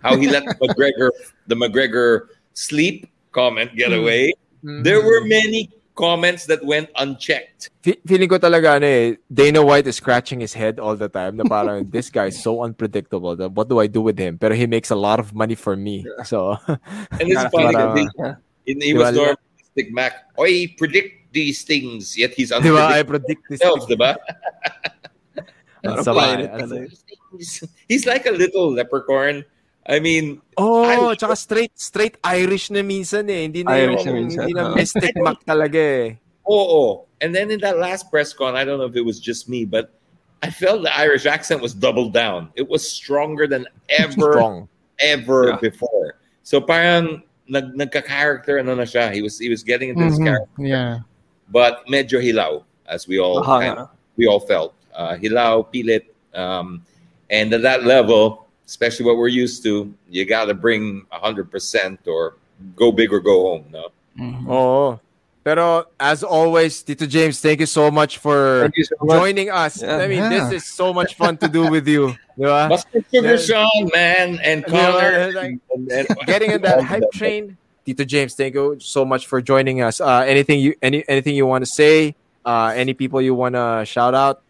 how he let *laughs* McGregor, the McGregor sleep comment get Hmm. away. There were many comments that went unchecked. Fe- feeling ko talaga ano eh, Dana White is scratching his head all the time na parang *laughs* this guy is so unpredictable. that What do I do with him? Pero he makes a lot of money for me. So, And it's *laughs* funny that he, he was Mac. I predict these things, yet he's di ba? I unpredictable predict this. himself, diba? *laughs* Ang Parang sama, pirate ang talaga. He's like a little leprechaun. I mean, Oh, I- tsaka straight straight Irish na minsan eh. Hindi na Irish yung, na minsan, hindi na oo. mystic *laughs* Mac talaga eh. oh, oh. And then in that last press con, I don't know if it was just me, but I felt the Irish accent was doubled down. It was stronger than ever, Strong. ever Yeah. before. So parang nag nagka-character ano na siya. He was he was getting into his Mhm. character, Yeah. But medyo hilaw as we all Aha kind nga. we all felt. Uh, hilaw, pilit, um, and at that level, especially what we're used to, you got to bring hundred percent or go big or go home. No, Oo. Pero as always, Tito James, thank you so much for Thank you so much. joining us. Yeah. I mean, Yeah. this is so much fun to do with you. Di ba? Sugar Yeah. Sean, man, and Di ba? Conor. Like, and- and- Getting in that hype train. Tito James, thank you so much for joining us. Uh, anything you any anything you want to say? Uh, any people you want to shout out?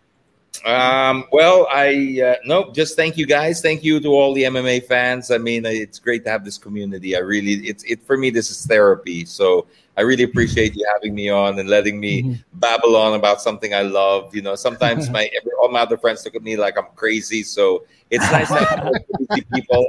Um, well, I uh, nope. Just thank you guys. Thank you to all the MMA fans. I mean, it's great to have this community. I really, it's it for me. This is therapy. So I really appreciate you having me on and letting me babble on about something I love. You know, sometimes my *laughs* every, all my other friends look at me like I'm crazy. So it's *laughs* nice to have crazy people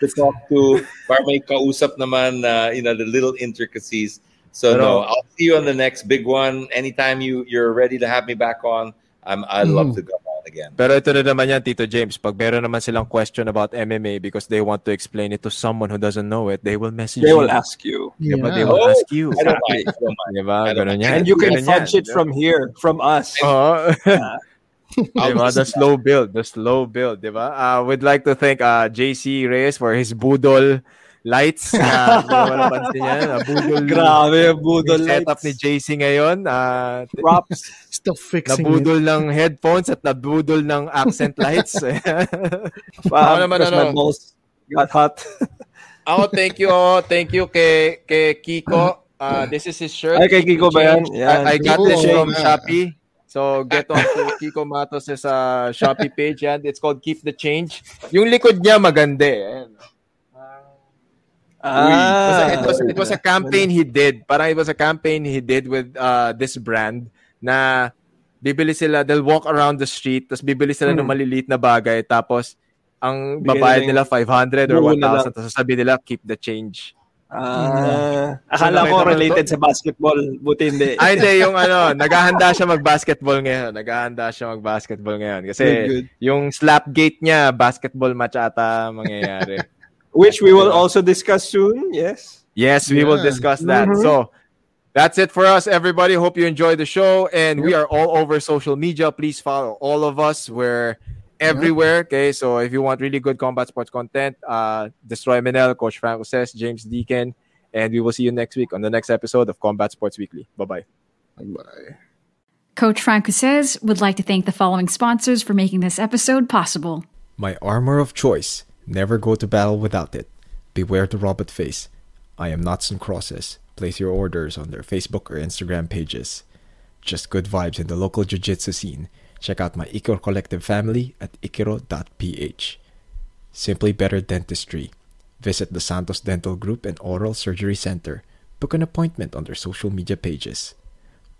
to talk to. Para may kausap naman, uh, you know, the little intricacies. So no, I'll see you on the next big one. Anytime you you're ready to have me back on, I'm I love Mhm. to come on again. Pero ito na naman yan, Tito James. Pag meron naman silang question about MMA because they want to explain it to someone who doesn't know it, they will message you. They you. will ask you. Diba? They will Oh, ask you. I don't mind. I don't mind. Diba? I don't Ganun mind. yan. And you can Ganun fudge yan. it from here, from us. Oo. *laughs* I'll diba? The slow build. The slow build. Diba? Uh, we'd like to thank uh, JC Reyes for his Budol lights. Uh, *laughs* di ba napansin yan? Uh, Budol. Grabe, budol yung setup lights. ni JC ngayon. Uh, Props. *laughs* Still fixing it. nabudol ng headphones at nabudol ng accent *laughs* lights. Wow, naman, ano? my balls got hot. Ako, thank you. Oh, thank you kay, kay Kiko. Uh, this is his shirt. Ay, kay Kiko ba yan? Yan. I, I got Kiko, this from. Shopee. So, get on to Kiko Matos' uh, Shopee page. Yan. It's called Keep the Change. Yung likod niya maganda eh. Ah, it, was, it was a campaign he did. Parang it was a campaign he did with uh, this brand na bibili sila, they'll walk around the street, tapos bibili sila ng Hmm. maliliit na bagay, tapos ang babayad nila nila 500 or buo na 1,000, tapos sabi nila, keep the change. Ah, akala So, ko nakita- related sa basketball. Buti hindi. Ay, *laughs* hindi, yung ano, naghahanda siya mag-basketball ngayon. Naghahanda siya mag-basketball ngayon. Kasi Good, good. yung slap gate niya, basketball match ata mangyayari. Which we will also discuss soon. Yes. Yes, we will discuss that. Mhm. So that's it for us, everybody. Hope you enjoyed the show. And we are all over social media. Please follow all of us. We're everywhere. Okay. So if you want really good combat sports content, uh, Destroy MNL, Coach Franco says, James Deacon. And we will see you next week on the next episode of Combat Sports Weekly. Bye bye. Bye. Coach Franco says would like to thank the following sponsors for making this episode possible. My armor of choice. Never go to battle without it. Beware the robot face. I am not and crosses. Place your orders on their Facebook or Instagram pages. Just good vibes in the local jiu-jitsu scene. Check out my Ikiro Collective family at ikiro.ph. Simply Better Dentistry. Visit the Santos Dental Group and Oral Surgery Center. Book an appointment on their social media pages.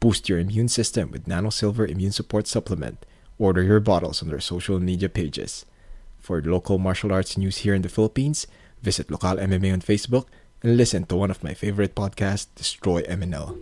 Boost your immune system with Nano Silver Immune Support Supplement. Order your bottles on their social media pages. For local martial arts news here in the Philippines, visit Local MMA on Facebook and listen to one of my favorite podcasts, Destroy MNL.